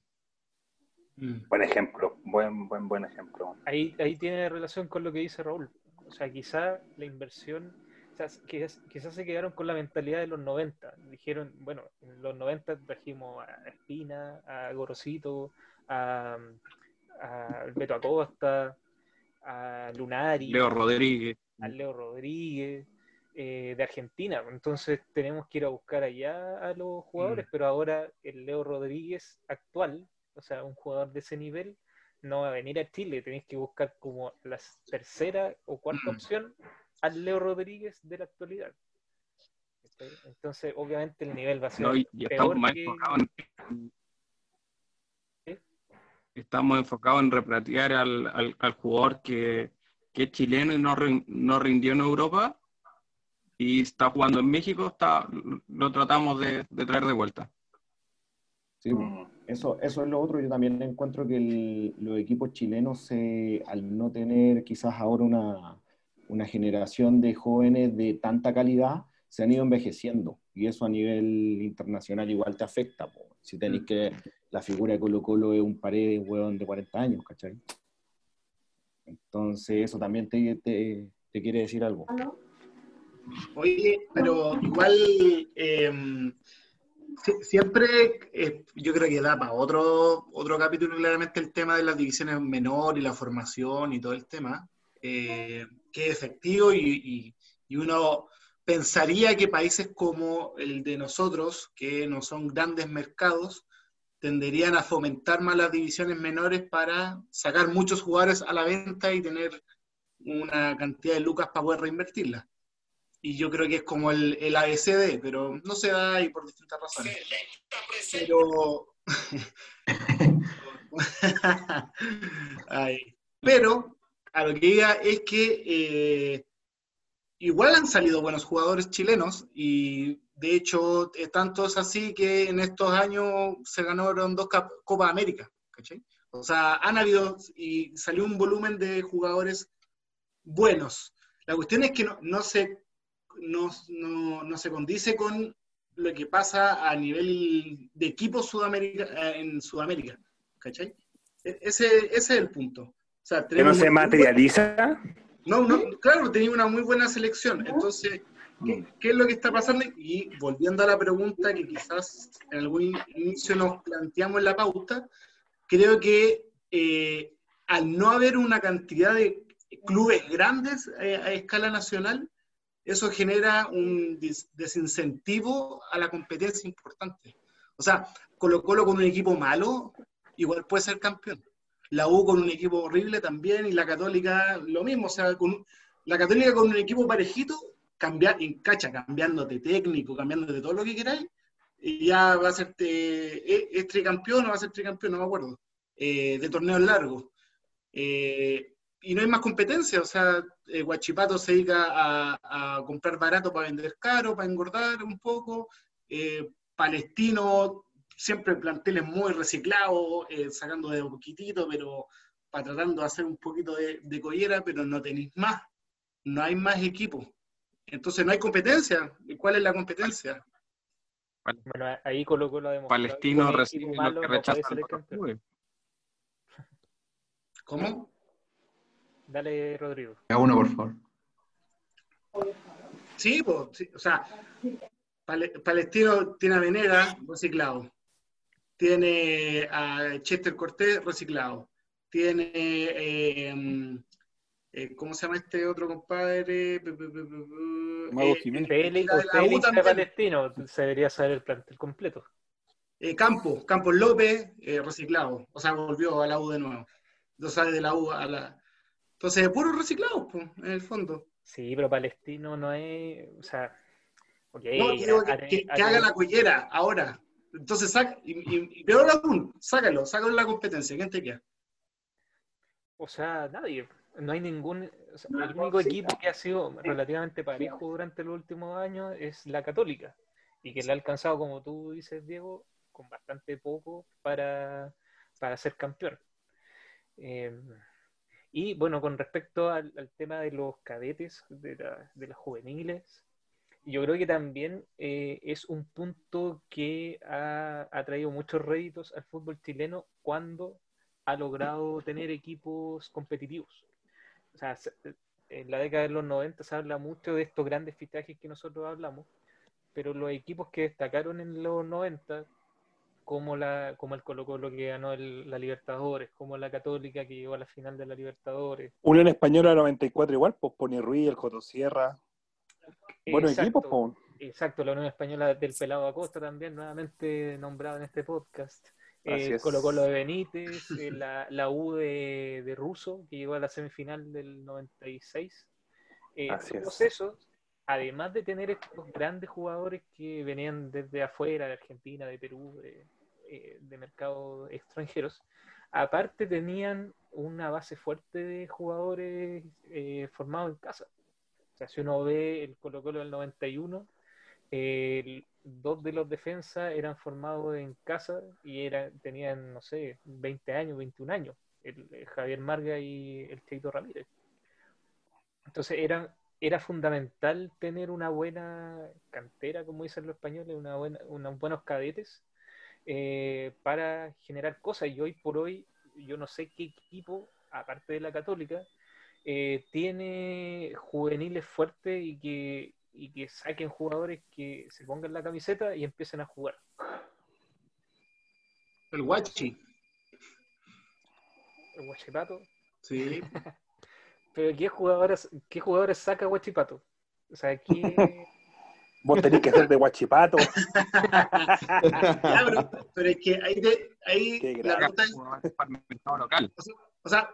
Mm. Buen ejemplo, buen, buen, buen ejemplo. Ahí, ahí tiene relación con lo que dice Raúl. O sea, quizá la inversión, o sea, quizás, quizás se quedaron con la mentalidad de los 90. Dijeron, bueno, en los 90 trajimos a Espina, a Gorosito, a, a Beto Acosta, a Lunari, Leo Rodríguez. a Leo Rodríguez, eh, de Argentina. Entonces tenemos que ir a buscar allá a los jugadores, Mm. pero ahora el Leo Rodríguez actual, o sea, un jugador de ese nivel, no va a venir a Chile. Tenéis que buscar como la tercera o cuarta Mm. opción al Leo Rodríguez de la actualidad. Entonces, obviamente el nivel va a ser No, y, y peor estamos que- enfocados en, ¿Sí? estamos enfocados en repatriar al, al, al jugador que, que es chileno y no, no rindió en Europa y está jugando en México, está, lo tratamos de, de traer de vuelta. Sí. Mm. Eso, eso es lo otro. Yo también encuentro que el- los equipos chilenos, se- al no tener quizás ahora una, una generación de jóvenes de tanta calidad, se han ido envejeciendo. Y eso a nivel internacional igual te afecta. po. Si tenéis que la figura de Colo Colo es un pared hueón de 40 años, ¿cachai? Entonces eso también te, te, te quiere decir algo. Oye, pero igual si- siempre eh, yo creo que da para otro, otro capítulo claramente el tema de las divisiones menor y la formación y todo el tema, eh, que es efectivo y, y- y uno pensaría que países como el de nosotros, que no son grandes mercados, tenderían a fomentar más las divisiones menores para sacar muchos jugadores a la venta y tener una cantidad de lucas para poder reinvertirlas y yo creo que es como el, el ABCD, pero no se da y por distintas razones. Pero, Ay. pero a lo que diga es que eh, igual han salido buenos jugadores chilenos y de hecho eh, tanto es así que en estos años se ganaron dos Copa América, ¿cachai? O sea, han habido y salió un volumen de jugadores buenos. La cuestión es que no, no se no, no, no se condice con lo que pasa a nivel de equipos Sudamérica, eh, en Sudamérica. ¿Cachai? E- Ese, ese es el punto. O sea, Que no se materializa. No, no, claro, tenía una muy buena selección. Entonces, ¿qué, qué es lo que está pasando? Y volviendo a la pregunta que quizás en algún inicio nos planteamos en la pauta, creo que eh, al no haber una cantidad de clubes grandes eh, a escala nacional, eso genera un des- desincentivo a la competencia importante. O sea, Colo Colo con un equipo malo, igual puede ser campeón. La U con un equipo horrible también, y la Católica lo mismo. O sea, la Católica con un equipo parejito, cambiar, en cacha, cambiándote técnico, cambiándote todo lo que queráis, y ya va a ser eh, es tricampeón o va a ser tricampeón, no me acuerdo, eh, de torneos largos. Eh, y no hay más competencia, o sea, eh, Guachipato se dedica a, a comprar barato para vender caro, para engordar un poco. Eh, Palestino, siempre planteles muy reciclados, eh, sacando de poquitito, pero para tratando de hacer un poquito de, de collera, pero no tenéis más, no hay más equipos. Entonces no hay competencia. ¿Y ¿Cuál es la competencia? Bueno, ahí Colo Colo ha demostrado que Palestino recibe equipo lo que rechazan los clubes. ¿Cómo? Dale, Rodrigo. A uno, por favor. Sí, pues, sí, o sea, Pale- Palestino tiene a Venera reciclado, tiene a Chester Cortés reciclado, tiene, eh, eh, ¿cómo se llama este otro compadre? Mago eh, Jiménez. También. Palestino, se debería saber el plantel completo. eh, Campos, Campos López, eh, reciclado, o sea, volvió a la U de nuevo, no sale de la U a la... Entonces, puros reciclados, pues, en el fondo. Sí, pero Palestino no es, o sea, ok, No, digo que, ha- ha- que- ha que haga la collera ahora. Entonces, saca, y, y- y peor aún, sácalo, sácalo en la competencia. ¿Quién te queda? O sea, nadie. No hay ningún. o sea, el único equipo que ha sido relativamente parejo durante los últimos años es la Católica. Y que le ha alcanzado, como tú dices, Diego, con bastante poco para, para ser campeón. Eh, y bueno, con respecto al, al tema de los cadetes, de, la- de las juveniles, yo creo que también eh, es un punto que ha, ha traído muchos réditos al fútbol chileno cuando ha logrado tener equipos competitivos. O sea, se- en la década de los 90 se habla mucho de estos grandes fichajes que nosotros hablamos, pero los equipos que destacaron en los 90, como, la, como el Colo Colo que ganó el- la Libertadores, como la Católica que llegó a la final de la Libertadores. Unión Española 94 igual, pues Pony Ruiz, el Joto Sierra. Exacto. equipos, pues. Exacto, la Unión Española del Pelado Acosta también, nuevamente nombrado en este podcast. Eh. Colo Colo de Benítez, eh, la, la U de, de Russo, que llegó a la semifinal del 96. Eh, Así todos es. esos, además de tener estos grandes jugadores que venían desde afuera, de Argentina, de Perú, de, eh, de mercados extranjeros, aparte tenían una base fuerte de jugadores eh, formados en casa. O sea, si uno ve el Colo Colo del 91, el- dos de los defensas eran formados en casa y era, tenían, no sé, 20 años, 21 años, el Javier Marga y el Cheito Ramírez. Entonces eran, era fundamental tener una buena cantera, como dicen los españoles, una buena, unos buenos cadetes eh, para generar cosas. Y hoy por hoy, yo no sé qué equipo, aparte de la Católica, eh, tiene juveniles fuertes y que, y que saquen jugadores que se pongan la camiseta y empiecen a jugar. El Guachi. El Guachipato. Sí. Pero ¿qué jugadores, qué jugadores saca Guachipato? O sea, ¿qué, Vos tenés que ser de Guachipato. Ya, pero, es que ahí, de- ahí la ruta es- mercado local. o sea,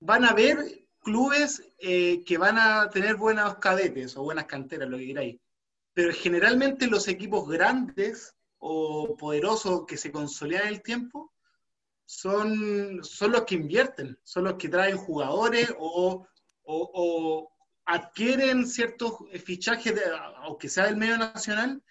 van a haber clubes eh, que van a tener buenos cadetes o buenas canteras, lo que queráis. Pero generalmente los equipos grandes o poderosos que se consolidan en el tiempo son, son los que invierten, son los que traen jugadores o, o- o adquieren ciertos fichajes, de- aunque sea del medio nacional,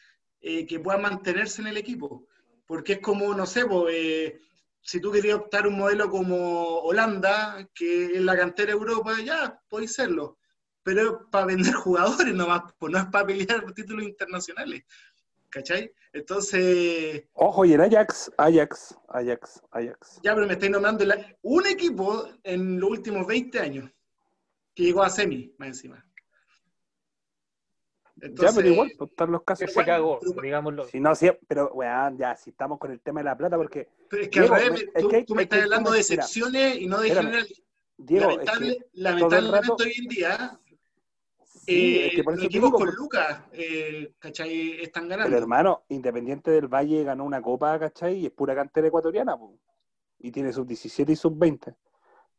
eh, que puedan mantenerse en el equipo. Porque es como, no sé, po, eh, si tú querías optar un modelo como Holanda, que es la cantera de Europa, ya, podéis serlo. Pero para vender jugadores nomás, pues no es para pelear títulos internacionales. ¿Cachai? Entonces, Ojo, y el Ajax, Ajax, Ajax, Ajax. ya, pero me estáis nombrando la- un equipo en los últimos 20 años que llegó a semi, más encima. ya, pero igual, pues, están los que casos. se cagó, pero- digámoslo? Si no, sí, pero, weón, ya, si estamos con el tema de la plata, porque, Pero es que Diego, al revés, me- es tú, que hay- tú me es estás hablando de excepciones y no de general. Diego, Lamentable- es que lamentablemente rato- hoy en día sí, eh, es que por los equipos digo, con pues, Lucas, eh, ¿cachai? Están pero ganando. hermano, Independiente del Valle ganó una copa, ¿cachai? Y es pura cantera ecuatoriana, pues. Y tiene sub 17 y sub 20.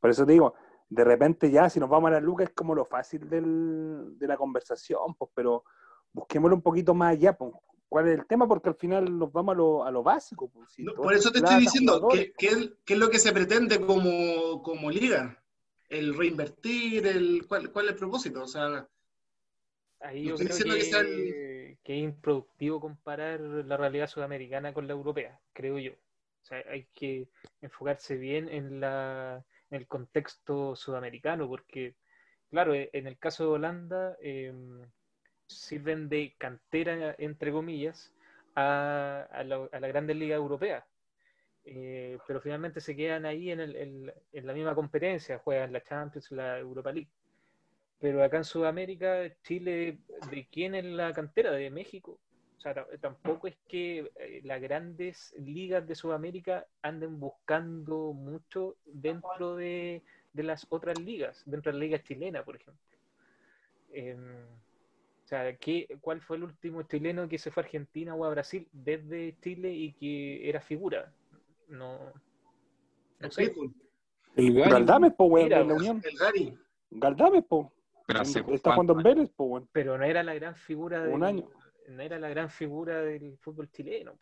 Por eso te digo, de repente ya, si nos vamos a la Lucas, es como lo fácil del- de la conversación, pues, pero busquémoslo un poquito más allá, pues. ¿Cuál es el tema? Porque al final nos vamos a lo, a lo básico. Pues, si No, todo por es eso te plata, estoy diciendo, ¿qué, qué es, qué es lo que se pretende como, como liga? El reinvertir, el, ¿cuál, ¿cuál es el propósito? O sea, Ahí yo estoy creo diciendo que, que sea el- que es improductivo comparar la realidad sudamericana con la europea, creo yo. O sea, hay que enfocarse bien en, la, el contexto sudamericano, porque, claro, e- en el caso de Holanda, eh, sirven de cantera, entre comillas, a, la, a la Grandes Liga Europea. Eh, pero finalmente se quedan ahí en la misma competencia, juegan la Champions, la Europa League. Pero acá en Sudamérica, Chile, ¿de quién es la cantera? ¿De México? O sea, ta- tampoco es que eh, las grandes ligas de Sudamérica anden buscando mucho dentro de, de las otras ligas, dentro de la liga chilena, por ejemplo. Em, o sea, ¿qué, ¿cuál fue el último chileno que se fue a Argentina o a Brasil desde Chile y que era figura? No, sé. Pitbull, El Gary, Galdames, po, weón, de la Unión. el Gary. Galdames, po. Pero hace Está jugando en Vélez, po, weón. pero no era la gran figura Un del, año. No era la gran figura del fútbol chileno.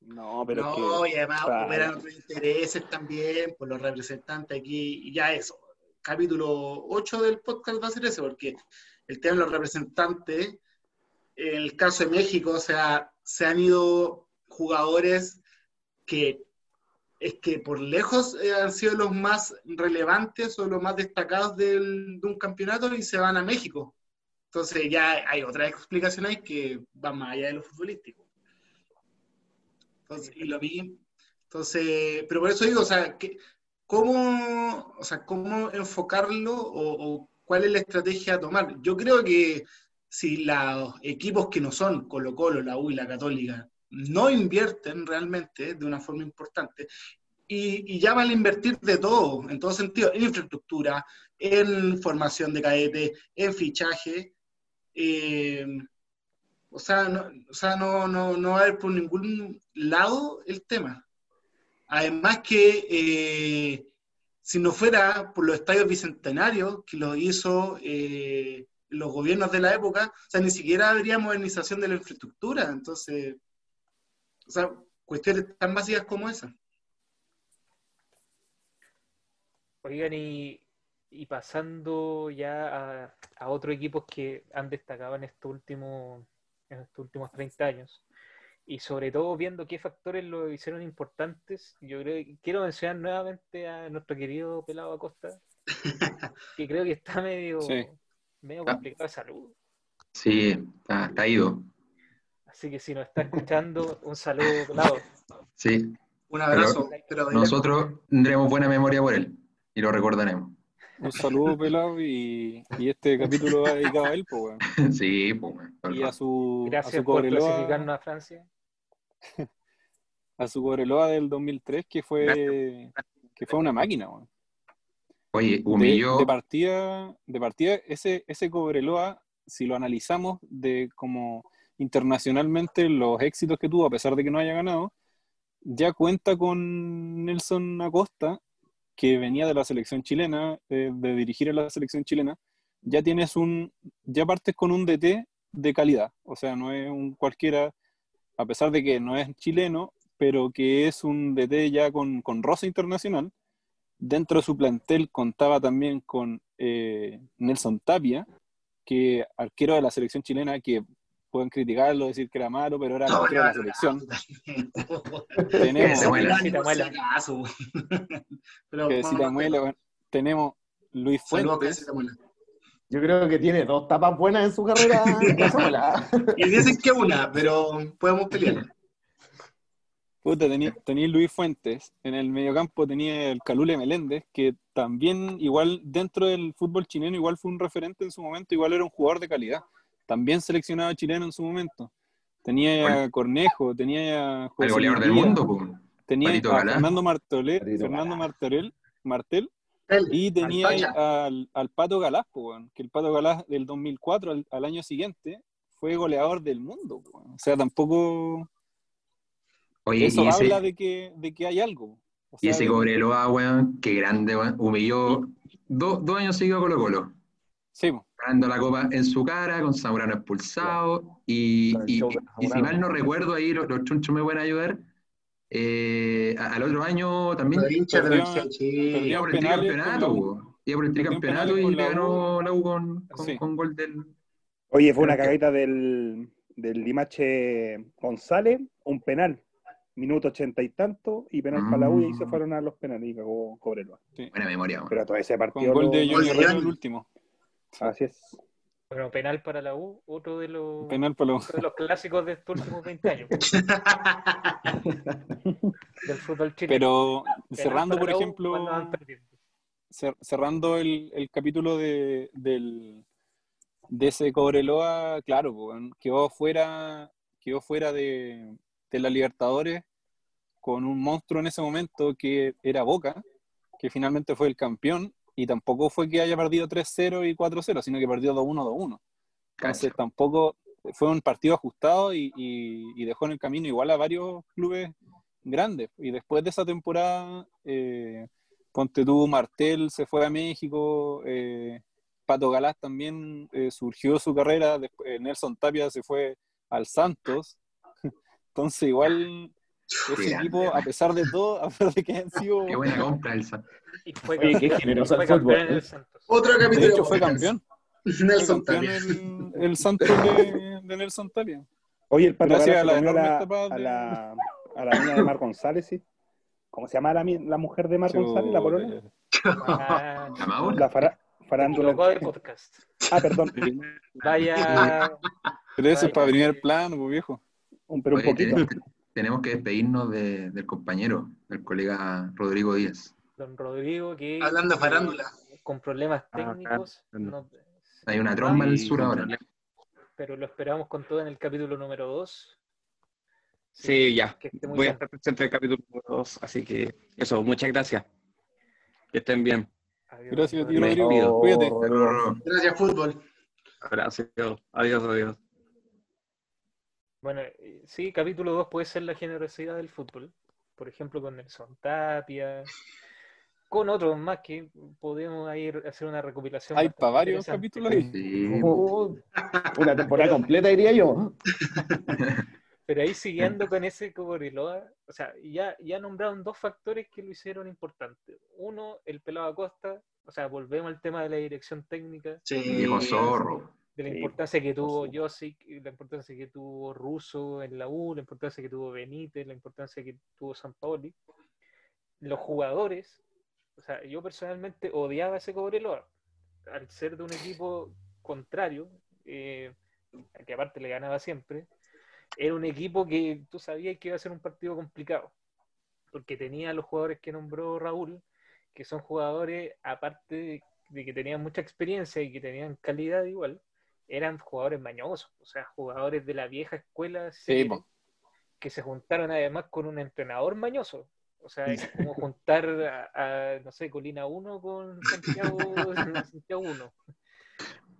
No, pero es no, que. y además claro. hubieran otros intereses también por los representantes aquí, y ya eso. Capítulo 8 del podcast va a ser ese, porque el tema de los representantes, en el caso de México, o sea, se han ido jugadores que es que por lejos eh, han sido los más relevantes o los más destacados del- de un campeonato y se van a México. Entonces ya hay otras explicaciones que van más allá de lo futbolístico. Entonces, y lo vi. Entonces, pero por eso digo, o sea, ¿cómo, o sea, cómo enfocarlo o, o cuál es la estrategia a tomar. Yo creo que si los equipos que no son Colo Colo, la U y la Católica no invierten realmente de una forma importante, y, y ya van a invertir de todo, en todo sentido, en infraestructura, en formación de cadete, en fichaje, eh, o sea, no, o sea no, no, no va a haber por ningún lado el tema. Además que eh, si no fuera por los estadios bicentenarios que lo hizo eh, los gobiernos de la época, o sea, ni siquiera habría modernización de la infraestructura. Entonces, o sea, cuestiones tan básicas como esa. Oigan, y, y pasando ya a, a otros equipos que han destacado en estos últimos, en estos últimos 30 años, y sobre todo viendo qué factores lo hicieron importantes, yo creo que quiero mencionar nuevamente a nuestro querido Pelado Acosta, que creo que está medio, Sí. medio complicado de salud. Sí, está, está ido. Así que si nos está escuchando, un saludo, Pelado. Sí. Un abrazo. pero Nosotros tendremos buena memoria por él y lo recordaremos. Un saludo, pelado, y, y este capítulo va dedicado a él, pues, weón. Sí, pues, weón, Y a su, a Gracias su por Cobreloa, clasificarnos a Francia. a su Cobreloa del 2003, que fue, que fue una máquina, weón. Oye, De, humilló. de partida, de partida ese, ese Cobreloa, si lo analizamos de como internacionalmente los éxitos que tuvo, a pesar de que no haya ganado, ya cuenta con Nelson Acosta, que venía de la selección chilena, eh, de dirigir a la selección chilena, ya tienes un, ya partes con un DT de calidad, o sea, no es un cualquiera, a pesar de que no es chileno, pero que es un DT ya con, con rosa internacional, Dentro de su plantel contaba también con eh, Nelson Tapia, que arquero de la selección chilena, que pueden criticarlo, decir que era malo, pero era No, de la selección. Tenemos, que tenemos Luis Fuentes. Yo creo que tiene dos tapas buenas en su carrera. Y dicen que una, pero podemos pelear. Puta, tenía, tenía Luis Fuentes, en el mediocampo tenía el Calule Meléndez, que también igual dentro del fútbol chileno igual fue un referente en su momento, igual era un jugador de calidad, también seleccionado chileno en su momento. Tenía a Cornejo, tenía a El José goleador del mundo, pues. tenía a. Fernando Martorell, Fernando. Martorell, Martel, y tenía al al, al Pato Galás, po, weón, que el Pato Galás del 2004 al, al año siguiente fue goleador del mundo. po, weón. O sea, tampoco Oye, eso y ese, habla de que, de que hay algo. O y ese de- Cobreloa, weón, qué grande, weón. Humilló dos, dos años seguidos a Colo Colo. Sí, ganando la copa en su cara, con Zamorano expulsado. Y, Con y- si mal no recuerdo, ahí los, los chunchos me pueden ayudar. eh, al otro año también Los hinchas de la por el tricampeonato, con iba por el tricampeonato y con le ganó la U con, con, Sí. con gol del. Oye, fue una cagadita del, del Limache González, un penal, minuto ochenta y tanto, y penal para la U, y ahí se Mm. fueron a los penales y cagó Cobreloa. Buena memoria. Pero todo ese con partido. gol de lo- Johnny Gol de el último. Así es. Bueno, penal para la U, otro de los, Penal para la U. otro de los clásicos de estos últimos 20 años del fútbol chileno. Pero Penal cerrando, por ejemplo, cer- cerrando el, el capítulo de, del, de ese Cobreloa, claro, weón, quedó fuera, quedó fuera de, de la Libertadores con un monstruo en ese momento que era Boca, que finalmente fue el campeón, y tampoco fue que haya perdido 3-0 y 4-0, sino que perdió 2-1, 2-1. Entonces tampoco fue un partido ajustado y, y- y dejó en el camino igual a varios clubes grandes. Y después de esa temporada, eh, Ponte tú, Martel se fue a México, eh, Pato Galás también eh, surgió su carrera, después, eh, Nelson Tapia se fue al Santos. Entonces igual ese equipo, a pesar de todo, a pesar de que han sido... Qué buena compra, Elsa. Y fue Oye, qué generoso fue el fútbol, campeón en el Santos. Otro De capítulo. hecho fue campeón. Fue Nelson campeón Tapia. el, el Santos de, de Nelson Tapia. Oye, el Galá a la la- a, de- la, a la niña de Mar González, ¿sí? ¿Cómo se llama la, mi- la mujer de Mar González, la polola? Ah, ¿La fara- farándula. de podcast. Ah, perdón. Vaya, Pero eso es para primer sí. plano, pues viejo. Un, pero un poquito. Te- tenemos que despedirnos de- del compañero, del colega Rodrigo Díaz. don Rodrigo, que Hablando de farándula. con problemas Ah, técnicos. no- Hay una tromba en el sur ahora. pero lo esperamos con todo en el capítulo número 2. Sí, ya. Voy a estar presente en el capítulo 2, así que eso, muchas gracias. Que estén bien. Adiós, Gracias, tío Rodrigo. Cuídate. Gracias, fútbol. Gracias. Adiós, adiós. Bueno, eh, sí, capítulo 2 puede ser la generosidad del fútbol. Por ejemplo, con Nelson Tapia, con otros más que podemos ir a hacer una recopilación. Hay para varios capítulos ahí. Sí. Oh, una temporada completa, diría yo. Pero ahí siguiendo con ese Cobreloa, o sea, ya, ya nombraron dos factores que lo hicieron importante. Uno, el pelado Acosta, o sea, volvemos al tema de la dirección técnica, Sí. Viejo zorro. De la Sí, importancia que tuvo. Josic, la importancia que tuvo Russo en la U, la importancia que tuvo Benítez, la importancia que tuvo San Paoli. Los jugadores, o sea, yo personalmente odiaba ese Cobreloa, al ser de un equipo contrario, eh, que aparte le ganaba siempre, era un equipo que tú sabías que iba a ser un partido complicado, porque tenía los jugadores que nombró Raúl, que son jugadores, aparte de, de que tenían mucha experiencia y que tenían calidad igual, eran jugadores mañosos, o sea, jugadores de la vieja escuela Sí, que se juntaron además con un entrenador mañoso. O sea, es como juntar a, a, no sé, Colina 1 con Santiago, Santiago 1.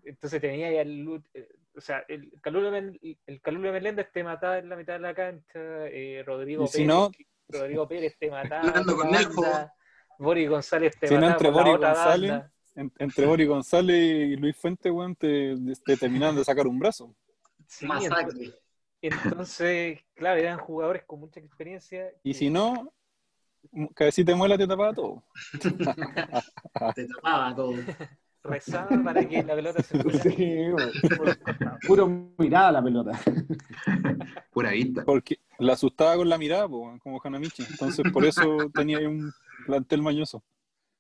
Entonces tenía ya el, eh, o sea, el Calule, Men- el Calule Meléndez te mataba en la mitad de la cancha, eh, Rodrigo si Pérez, no- Rodrigo Pérez te mataba, Boris González te Si no, mataba entre Boris González, banda. En- entre Boris González y Luis Fuente, weón, te, te terminan de sacar un brazo. Sí, Masacre. Entonces, claro, eran jugadores con mucha experiencia. Y que- si no, cabecita de muela te tapaba todo. Te tapaba todo. rezaba para que la pelota se fuera Sí. Puro mirada la pelota. Pura vista. Porque la asustaba con la mirada, po, como Hanamichi. Entonces, por eso tenía ahí un plantel mañoso.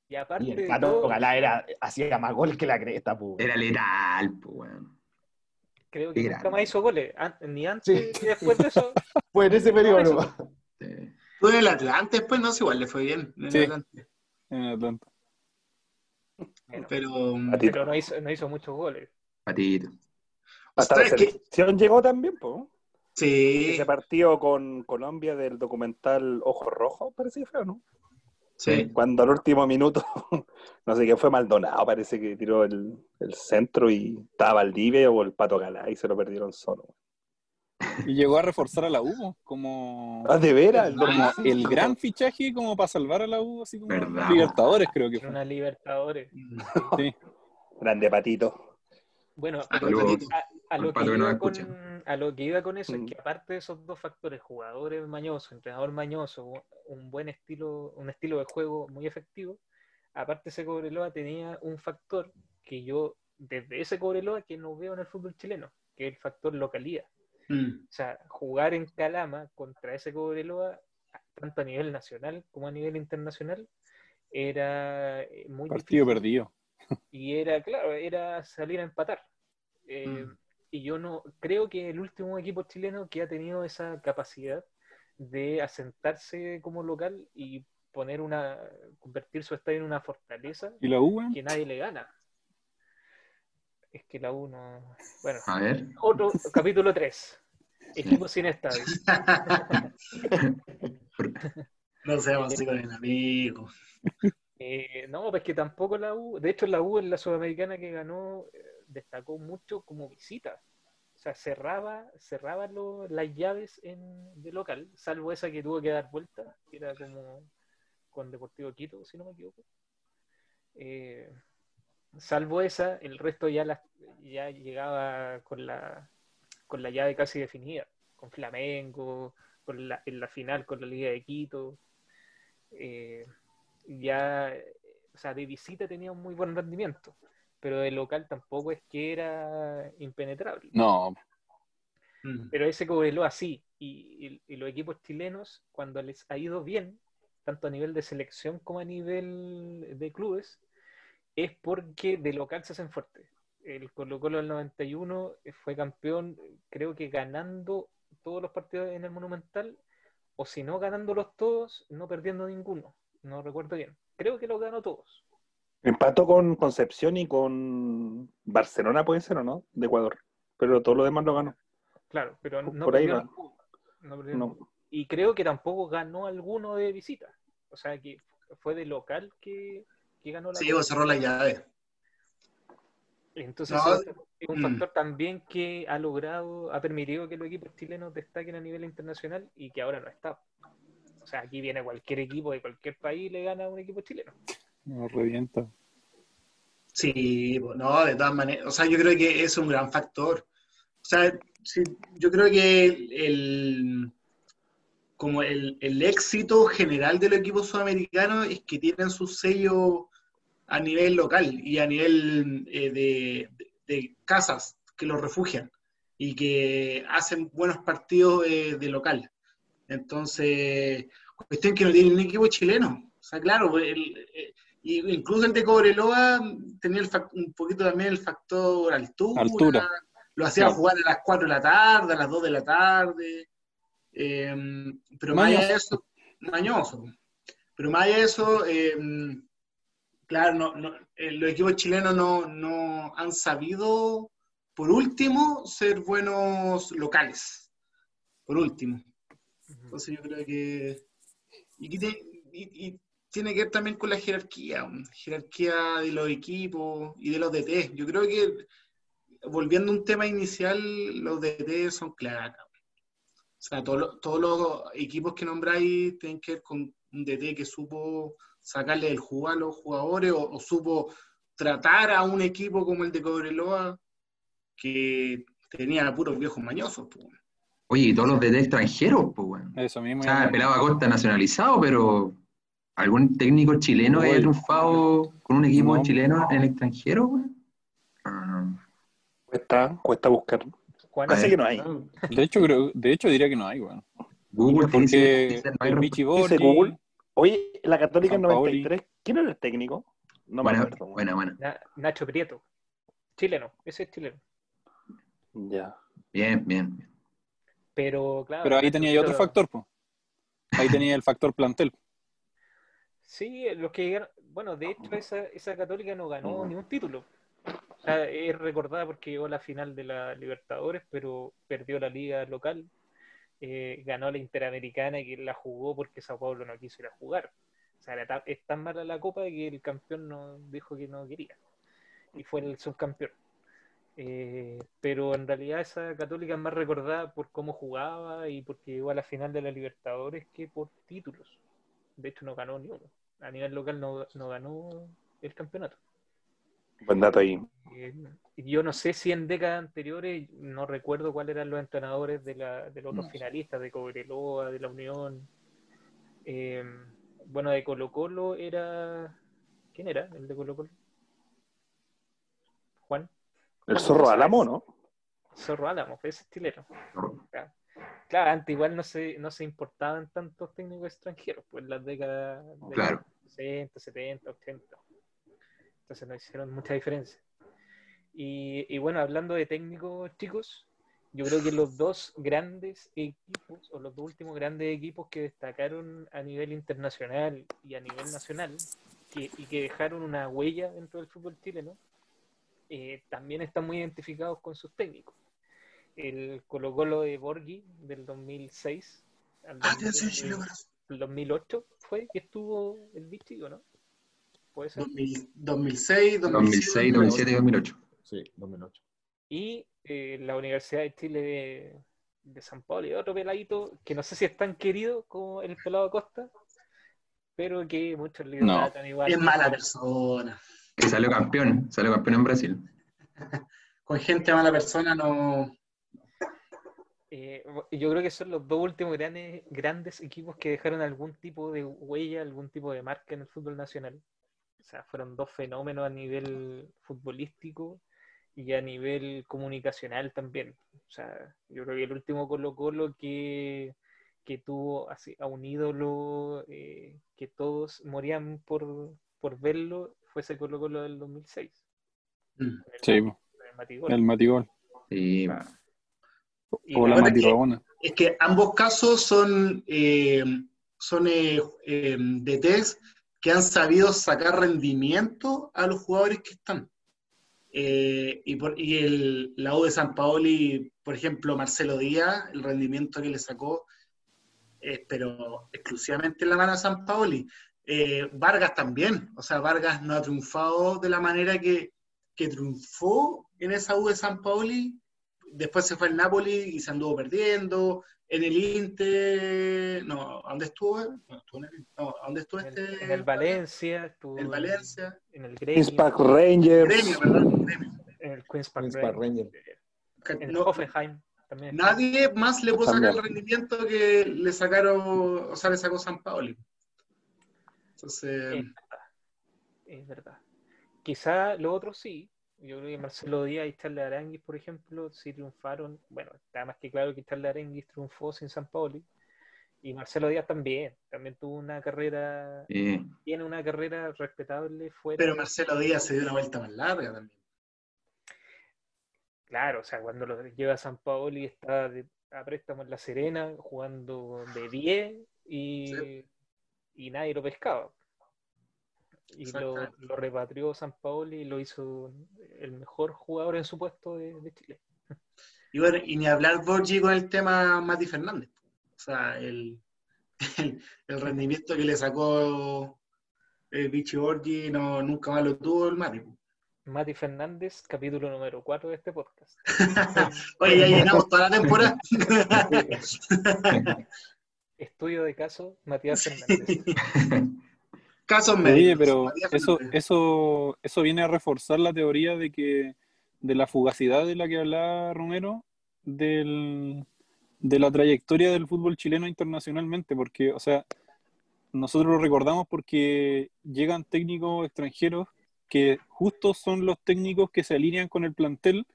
Y aparte Y el Pato todo, Galá era, hacía más goles que la cresta, pues. Era letal, pues, weón. creo que nunca más hizo goles. Ni antes Sí. ni después de eso. Fue en ese periodo. Tú en el Atlante, después no sé, igual le fue bien. en el. Atlante. En Atlanta. Bueno, Pero. Ti. pero no hizo, no hizo muchos goles. Patito. Hasta la Ostras, que- selección llegó también, po. Sí, Ese partido con Colombia del documental Ojos Rojos, parece que fue, ¿o ¿no? Sí. Cuando al último minuto, no sé qué fue Maldonado, parece que tiró el, el centro y estaba Valdivia o el Pato Galá y se lo perdieron solo. Y llegó a reforzar a la U, como, Ah, de veras, el como domicilio. el gran fichaje como para salvar a la U, así como Verdad. Libertadores, creo que fue. una Libertadores. Sí. Grande patito. Bueno, a, a lo que iba con, a lo que iba con eso Mm. es que aparte de esos dos factores, jugadores mañosos, entrenador mañoso, un buen estilo, un estilo de juego muy efectivo, aparte ese Cobreloa tenía un factor que yo, desde ese Cobreloa, que no veo en el fútbol chileno, que es el factor localidad. Mm. O sea, jugar en Calama contra ese Cobreloa, tanto a nivel nacional como a nivel internacional, era eh, muy Partido difícil. perdido. Y era, claro, era salir a empatar. Eh, Mm. Y yo no creo que el último equipo chileno que ha tenido esa capacidad de asentarse como local y poner una, convertir su estadio en una fortaleza ¿Y la U, que nadie le gana. Es que la U no. Bueno, A ver. otro capítulo 3. Equipo sin estadio. No seamos así con el amigo. Eh, no, pues que tampoco la U, de hecho la U en la Sudamericana que ganó eh, destacó mucho como visita. O sea, cerraba, cerraba las llaves en, de local, salvo esa que tuvo que dar vuelta, que era como con Deportivo Quito, si no me equivoco. Eh, salvo esa, el resto ya ya llegaba con la con la llave casi definida, con Flamengo, con la, en la final con la Liga de Quito. Eh, ya, o sea, de visita tenía un muy buen rendimiento, pero de local tampoco es que era impenetrable. No, Mm. Pero ese Cobreloa sí, y, y- y los equipos chilenos, cuando les ha ido bien, tanto a nivel de selección como a nivel de clubes, es porque de local se hacen fuertes. El Colo Colo del 91 fue campeón, creo que ganando todos los partidos en el Monumental, o si no ganándolos todos, no perdiendo ninguno. No recuerdo bien. Creo que los ganó todos. Empató con Concepción y con Barcelona, puede ser, ¿o no? De Ecuador. Pero todo lo demás lo ganó. Claro, pero no Por ahí perdió ninguno. No perdió No. ninguno. Y creo que tampoco ganó alguno de visita. O sea, que fue de local que, que ganó la Sí, Copa. pues cerró la llave. Entonces, No, es un mm. factor también que ha logrado, ha permitido que los equipos chilenos destaquen a nivel internacional y que ahora no está. O sea, aquí viene cualquier equipo de cualquier país y le gana a un equipo chileno. Nos revienta. Sí, no, de todas maneras. O sea, yo creo que es un gran factor. O sea, sí, yo creo que el, el- como el, el éxito general de los equipos sudamericanos es que tienen su sello a nivel local y a nivel eh, de, de- casas que los refugian y que hacen buenos partidos de local. Entonces, cuestión que no tiene un equipo chileno. O sea, claro, el- eh, y incluso el de Cobreloa tenía el un poquito también el factor altura. Altura. Lo hacía Claro. jugar a las 4 de la tarde, a las 2 de la tarde. eh, pero más allá de eso, mañoso. Pero más allá de eso, eh, claro, no, no, eh, los equipos chilenos no, no han sabido, por último, ser buenos locales. Por último. Entonces yo creo que... Y, y- y tiene que ver también con la jerarquía, jerarquía de los equipos y de los DT. Yo creo que, volviendo a un tema inicial, los DT son claves. O sea, todos los, todos los equipos que nombráis tienen que ver con un DT que supo sacarle el jugo a los jugadores o, o supo tratar a un equipo como el de Cobreloa que tenía puros viejos mañosos. pues. Oye, y todos los DT extranjeros, pues, weón. Eso mismo. O sea, el pelado Acosta nacionalizado, pero ¿algún técnico chileno que haya triunfado con un equipo No. chileno en el extranjero? No, no. Cuesta, cuesta buscar. Parece que no hay. De hecho, creo, de hecho diría que no hay, weón. Google dice, Porque dice, no hay Google. Oye, la Católica en Sampaoli. 93, ¿quién era el técnico? No me Buena, acuerdo. Na- Nacho Prieto, chileno, ese es chileno. Ya. Bien, bien. bien. Pero claro. pero ahí tenía otro factor, pues. Ahí tenía el factor plantel. Sí, los que llegaron, bueno, de hecho esa, esa católica no ganó ni un título. O sea, es recordada porque llegó a la final de la Libertadores, pero perdió la liga local, eh, ganó la Interamericana que la jugó porque Sao Paulo no quiso ir a jugar. O sea, era tan- es tan mala la copa que el campeón no dijo que no quería. Y fue el subcampeón. Eh, pero en realidad esa católica es más recordada por cómo jugaba y porque llegó a la final de la Libertadores que por títulos. De hecho, no ganó ni uno. A nivel local no, no ganó el campeonato. Buen dato ahí. Eh, yo no sé si en décadas anteriores, no recuerdo cuáles eran los entrenadores de, la, de los otros finalistas, de Cobreloa, de la Unión. Eh, bueno, de Colo Colo era... ¿Quién era el de Colo Colo? Juan. El zorro ¿tú Álamo? ¿no? Zorro Álamo, ese es chileno. Claro, Claro, antes igual no se, no se importaban tantos técnicos extranjeros, pues en las décadas de Claro. los 60, 70, 80. Entonces no hicieron mucha diferencia. Y, y bueno, hablando de técnicos, chicos, yo creo que los dos grandes equipos, o los dos últimos grandes equipos que destacaron a nivel internacional y a nivel nacional, que- y que dejaron una huella dentro del fútbol chileno, eh, también están muy identificados con sus técnicos el Colo Colo de Borghi del 2006 al Ah, te 2000, decía Chile, corazón. 2008 fue que estuvo el Vichy, ¿o no? Puede ser. 2000 2006, 2006, 2007 y 2008. Sí, 2008. Y eh, la Universidad de Chile de, de San Pablo y otro peladito que no sé si es tan querido como el pelado Costa, pero que muchos le No. tratan igual. Es mala persona. Que salió campeón, salió campeón en Brasil. Con gente mala persona no. Eh, yo creo que son los dos últimos grandes, grandes equipos que dejaron algún tipo de huella, algún tipo de marca en el fútbol nacional. O sea, fueron dos fenómenos a nivel futbolístico y a nivel comunicacional también. O sea, yo creo que el último Colo Colo que, que tuvo así, a un ídolo eh, que todos morían por, por verlo fue ese Colo Colo del 2006. Mm. el Sí, con el Matigol. el Matigol. Sí, O la que-. Es que ambos casos son, eh, son eh, eh, DTs que han sabido sacar rendimiento a los jugadores que están. Eh, y por, y el, la U de San Paoli, por ejemplo, Marcelo Díaz, el rendimiento que le sacó, pero exclusivamente en la mano de San Paoli. Eh, Vargas también, o sea, Vargas no ha triunfado de la manera que, que triunfó en esa U de San Paoli. Después se fue al Napoli y se anduvo perdiendo. En el Inter, no, ¿a ¿dónde estuvo? No, estuvo en el, no, ¿a ¿dónde estuvo En el, este? en el Valencia, estuvo En el Valencia. en el Gremio, Queens Park Rangers. Gremio, perdón, Gremio. en el Queens Park, Queens Park Rangers, Rangers. en el No, Hoffenheim también. nadie más le pudo sacar el rendimiento que le sacaron, o sea, le sacó San Paoli. Entonces, Es verdad. Es verdad. Quizá lo otro sí. Yo creo que Marcelo Díaz y Charles Aranguis, por ejemplo, sí triunfaron. Bueno, está más que claro que Charles Aranguis triunfó sin San Paoli. Y Marcelo Díaz también. También tuvo una carrera, Sí. tiene una carrera respetable fuera. pero Marcelo Díaz se dio una vuelta más larga también. Claro, o sea, cuando lo lleva a San Paoli está de- a préstamo en La Serena, jugando de 10 y, Sí. y nadie lo pescaba. Y lo, lo repatrió San Paoli y lo hizo el mejor jugador en su puesto de, de Chile. Y bueno, y ni hablar Borgi con el tema Mati Fernández. O sea, el, el, el rendimiento que le sacó el Vichy Borgi no, nunca más lo tuvo el Mati. Mati Fernández, capítulo número 4 de este podcast. Oye, ya llenamos toda la temporada. Estudio de caso, Matías Fernández. Casos Oye, médicos. pero Matías eso, eso, eso viene a reforzar la teoría de que de la fugacidad de la que hablaba Romero, del, de la trayectoria del fútbol chileno internacionalmente, porque, o sea, nosotros lo recordamos porque llegan técnicos extranjeros que justo son los técnicos que se alinean con el plantel,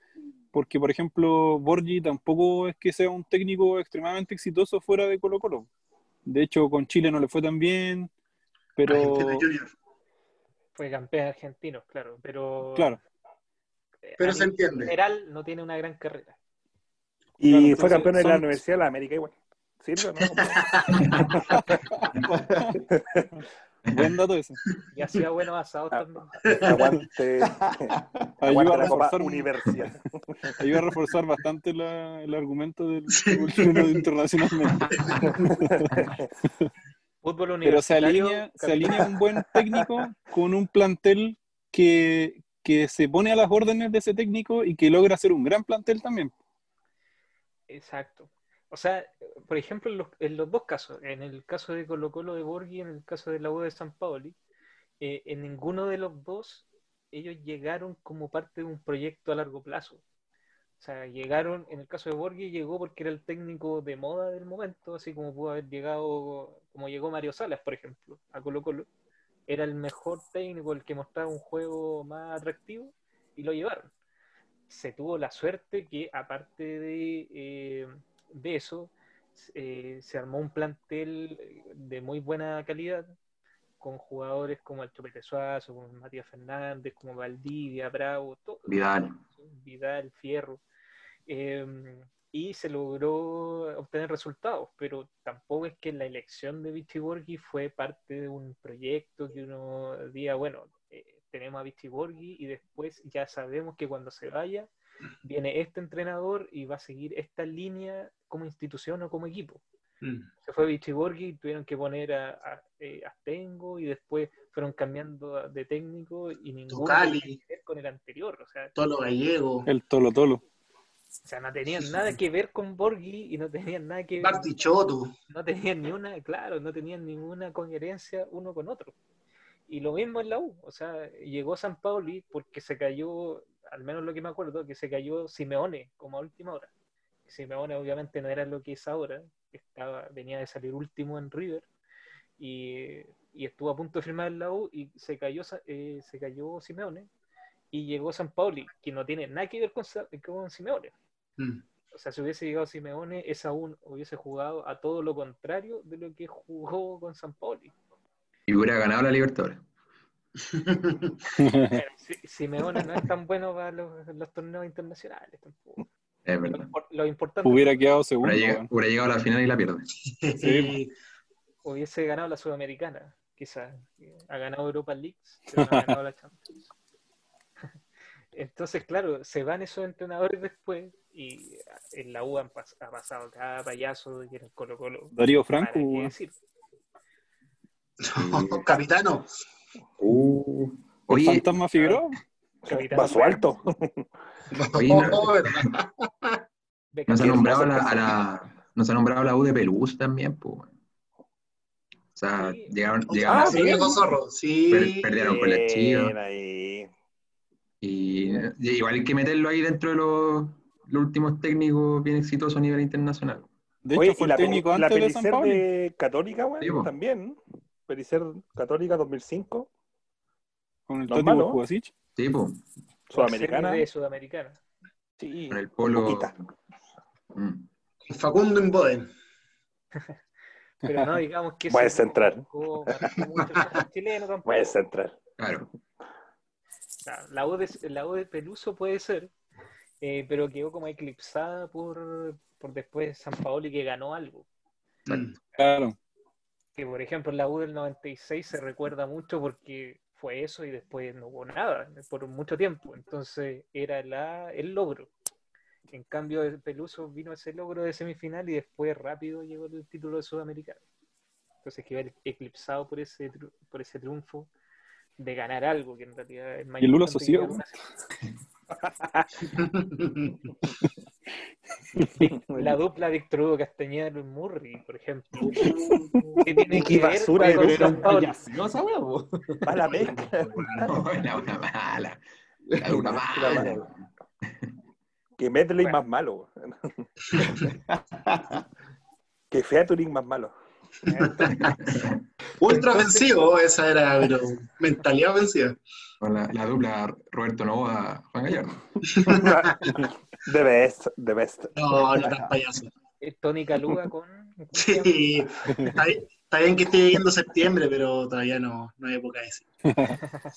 porque, por ejemplo, Borgi tampoco es que sea un técnico extremadamente exitoso fuera de Colo Colo. De hecho, con Chile no le fue tan bien, pero... Junior. Fue campeón argentino, claro, pero Claro. eh, Pero a se entiende. general no tiene una gran carrera. Y Claro, fue campeón de la Universidad de la América igual. ¿Sirve no? Buen dato ese. Y hacía buenos asados Ah. también. Aguante, Ayuda a reforzar, Universidad. ayuda a reforzar bastante la- el argumento del chileno internacionalmente. Fútbol Pero se universitario. alinea, se alinea un buen técnico con un plantel que, que se pone a las órdenes de ese técnico y que logra hacer un gran plantel también. Exacto. O sea, por ejemplo, en los, en los dos casos, en el caso de Colo Colo de Borghi y en el caso de la U de San Paoli, eh, en ninguno de los dos ellos llegaron como parte de un proyecto a largo plazo. O sea, llegaron, en el caso de Borghi llegó porque era el técnico de moda del momento, así como pudo haber llegado, como llegó Mario Salas, por ejemplo, a Colo Colo. Era el mejor técnico, el que mostraba un juego más atractivo y lo llevaron. Se tuvo la suerte que, aparte de, eh, de eso, eh, se armó un plantel de muy buena calidad, con jugadores como el Chopete Suazo, como Matías Fernández, como Valdivia, Bravo, todo, Vidal. Vidal, Fierro. Eh, y se logró obtener resultados, pero tampoco es que la elección de Vichy Borghi fue parte de un proyecto que uno diga, bueno, eh, tenemos a Vichy Borghi y después ya sabemos que cuando se vaya viene este entrenador y va a seguir esta línea como institución o como equipo. Mm. Se fue Vichy Borghi, tuvieron que poner a, a, eh, Astengo y después fueron cambiando de técnico y ninguno con el anterior. O sea, Tolo Gallego. El Tolo Tolo. O sea, no tenían nada que ver con Borghi y no tenían nada que ver. Bartichotto. No tenían ni una, claro, no tenían ninguna coherencia uno con otro. Y lo mismo en la U. O sea, llegó San Pauli porque se cayó, al menos lo que me acuerdo, que se cayó Simeone como a última hora. Simeone obviamente no era lo que es ahora. Estaba, venía de salir último en River. Y, y estuvo a punto de firmar en la U y se cayó, eh, se cayó Simeone. Y llegó San Pauli, que no tiene nada que ver con, con Simeone. Mm. O sea, si hubiese llegado Simeone, es aún hubiese jugado a todo lo contrario de lo que jugó con San Pauli. Y hubiera ganado la Libertadores. Simeone no es tan bueno para los, los torneos internacionales tampoco. Es Lo, verdad. lo importante Hubiera quedado segundo. Hubiera llegado, weón. hubiera llegado a la final y la pierde. hubiese ganado la Sudamericana, quizás. Ha ganado Europa League, pero no ha ganado la Champions. Entonces, claro, se van esos entrenadores después y en la U han pas- ha pasado cada payaso y en el Colo Colo. Darío ¿Para Franco, qué decir? No, capitano. Uh, el oye, fantasma Figueroa. Capitán Vaso alto. Oye, no- nos ha nombrado a la, a la- nos ha nombrado a la U de Pelús también, pues. O sea, Sí. llegaron, Ah, llegaron sí, viejo zorro. per- Sí. perdieron con la. Y, y igual hay que meterlo ahí dentro de los, los últimos técnicos bien exitosos a nivel internacional. De hecho, Oye, fue y la, el técnico la antes de San de Católica, güey, Sí, po. también. Pelicer Católica 2005, Con el malo. Bojubasic. Sí, pues, Sudamericana. de Sudamericana. Sí, con el polo. Mm. Facundo en Boden. Pero no digamos que Buen ese central. marcó- marcó mucho el fútbol chileno tampoco. Puede central. Claro. Claro, La U de, la U de Peluso puede ser, eh, pero quedó como eclipsada por, por después San Paoli que ganó algo. Mm. Claro. Que por ejemplo la U del 96 se recuerda mucho porque fue eso y después no hubo nada por mucho tiempo. Entonces era la, el logro. En cambio, el Peluso vino ese logro de semifinal y después rápido llegó el título de Sudamericano. Entonces quedó eclipsado por ese, tru- por ese triunfo de ganar algo que en realidad es más Y el Lulo Socio, La dupla Víctor Hugo Castañeda y Murray, por ejemplo. ¿Qué tiene que qué ver basura de con wea, po. Mala mezcla. No, la una mala. La una La mala. Que Medley más malo. que Featuring más malo. Ultra ofensivo, esa era, pero mentalidad ofensiva. Con la, la dupla Roberto Novoa, Juan Gallardo. The best, the best. No, no tan payaso. Eh, Tony Caluga con. Sí, está, bien- está bien que esté llegando septiembre, pero todavía no, no hay época de ese.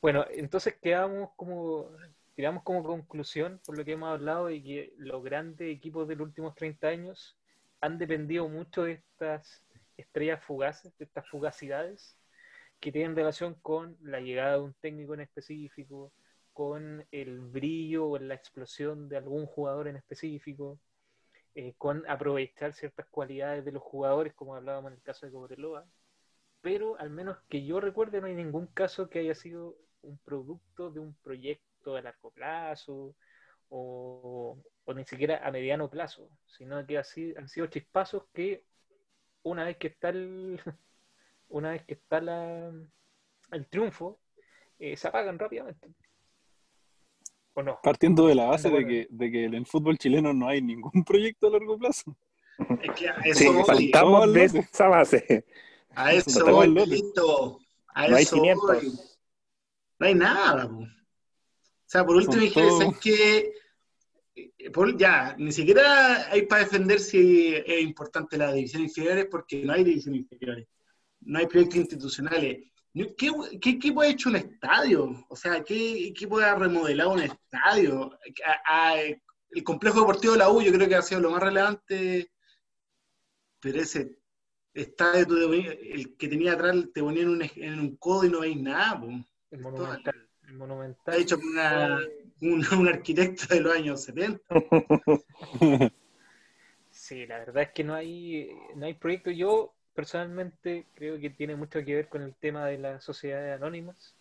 Bueno, entonces quedamos como. Tiramos como conclusión, por lo que hemos hablado, de que los grandes equipos de los últimos 30 años han dependido mucho de estas estrellas fugaces, de estas fugacidades, que tienen relación con la llegada de un técnico en específico, con el brillo o la explosión de algún jugador en específico, eh, con aprovechar ciertas cualidades de los jugadores, como hablábamos en el caso de Cobreloa. Pero al menos que yo recuerde, no hay ningún caso que haya sido un producto de un proyecto a largo plazo o, o ni siquiera a mediano plazo, sino que así han sido chispazos que una vez que está el, una vez que está la, el triunfo, eh, se apagan rápidamente. ¿O no? Partiendo de la base de que, de que en el fútbol chileno no hay ningún proyecto a largo plazo. Es que a Sí, eso voy, faltamos de esa base. a eso voy, listo. A No hay eso voy. 500. No hay nada. po. O sea, por último, dije. Eh, por- ya, ni siquiera hay para defender si es importante la división inferiores porque no hay división inferiores. No hay proyectos institucionales. ¿Qué, qué equipo ha hecho un estadio? O sea, ¿qué equipo ha remodelado un estadio? A- a- el complejo deportivo de la U yo creo que ha sido lo más relevante, pero ese estadio, el que tenía atrás, te ponían en un, en un codo y no veis nada. po. El monumental. El monumental. Está hecho una- un, un arquitecto de los años 70. Sí, la verdad es que no hay, no hay proyecto. Yo personalmente creo que tiene mucho que ver con el tema de las sociedades anónimas.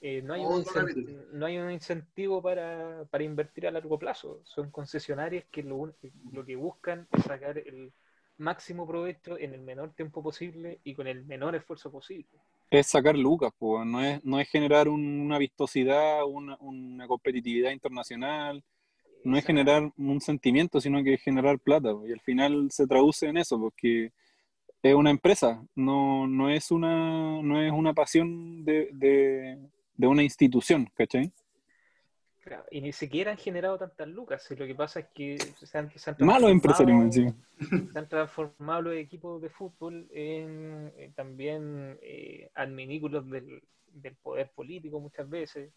Eh, no, hay un incen- capítulo. no hay un incentivo para, para invertir a largo plazo. Son concesionarias que lo, un- lo que buscan es sacar el máximo provecho en el menor tiempo posible y con el menor esfuerzo posible. Es sacar lucas, pues, no es, no es generar un- una vistosidad, una, una competitividad internacional, no es generar un sentimiento, sino que es generar plata. pues, Y al final se traduce en eso, porque es una empresa, no, no, es, una, no es una pasión de, de, de una institución, ¿cachai? Claro, y ni siquiera han generado tantas lucas. y Lo que pasa es que se han, se han Malos transformado- se han los equipos de fútbol en eh, también eh, adminículos del, del poder político muchas veces.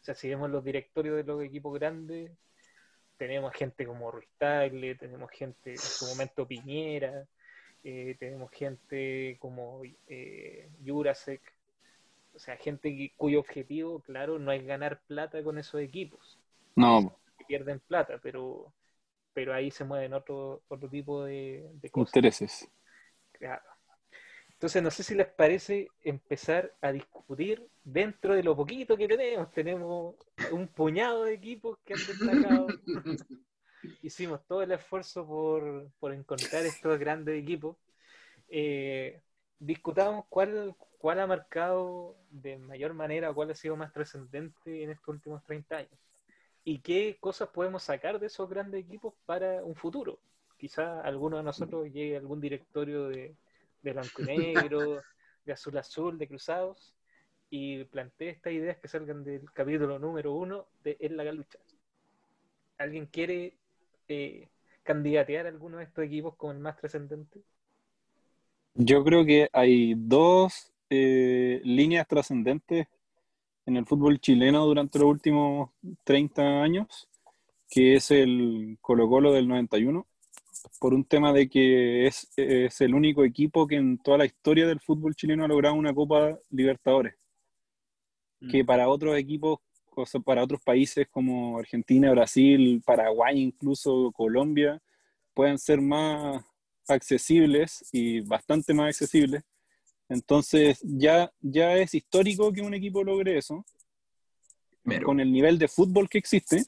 O sea, si vemos los directorios de los equipos grandes, tenemos gente como Ruiz Tagle, tenemos gente en su momento Piñera, eh, tenemos gente como eh, Jurasek, o sea, gente cuyo objetivo, claro, no es ganar plata con esos equipos. No, Pierden plata, pero, pero ahí se mueven otro, otro tipo de, de cosas. intereses. Claro. Entonces, no sé si les parece empezar a discutir dentro de lo poquito que tenemos. Tenemos un puñado de equipos que han destacado. Hicimos todo el esfuerzo por, por encontrar estos grandes equipos. Eh, discutamos cuál, cuál ha marcado de mayor manera, cuál ha sido más trascendente en estos últimos 30 años. Y qué cosas podemos sacar de esos grandes equipos para un futuro. Quizá alguno de nosotros llegue a algún directorio de, de blanco y negro, de azul azul, de cruzados, y plantee estas ideas que salgan del capítulo número uno de En la Galucha. ¿Alguien quiere eh, candidatear a alguno de estos equipos como el más trascendente? Yo creo que hay dos eh, líneas trascendentes en el fútbol chileno durante los últimos 30 años, que es el Colo-Colo del 91, por un tema de que es, es el único equipo que en toda la historia del fútbol chileno ha logrado una Copa Libertadores, que para otros equipos, o sea, para otros países como Argentina, Brasil, Paraguay, incluso Colombia, pueden ser más accesibles y bastante más accesibles. Entonces ya, ya es histórico que un equipo logre eso, con el nivel de fútbol que existe.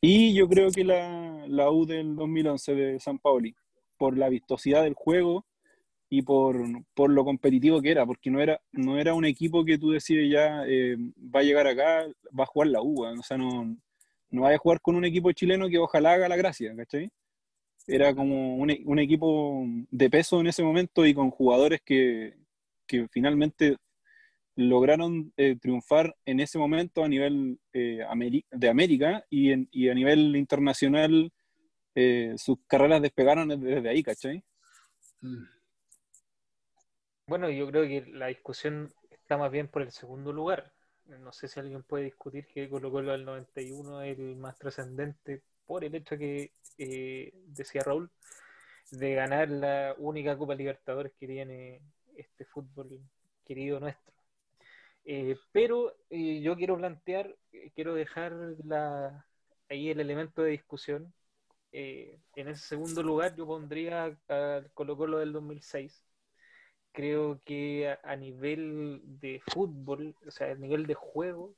Y yo creo que la, la U del 2011 de San Paoli, por la vistosidad del juego y por, por lo competitivo que era, porque no era, no era un equipo que tú decías ya eh, va a llegar acá, va a jugar la U, o sea, no, no vaya a jugar con un equipo chileno que ojalá haga la gracia, ¿cachai? Era como un, e- un equipo de peso en ese momento y con jugadores que, que finalmente lograron eh, triunfar en ese momento a nivel eh, de América y, en- y a nivel internacional eh, sus carreras despegaron desde, desde ahí, ¿cachai? Mm. Bueno, yo creo que la discusión está más bien por el segundo lugar. No sé si alguien puede discutir que Colo Colo del 91 es el más trascendente por el hecho que, eh, decía Raúl, de ganar la única Copa Libertadores que tiene este fútbol querido nuestro. Eh, pero eh, yo quiero plantear, eh, quiero dejar la, ahí el elemento de discusión. Eh, en ese segundo lugar yo pondría al Colo Colo del 2006 creo que a, a nivel de fútbol, o sea, a nivel de juego,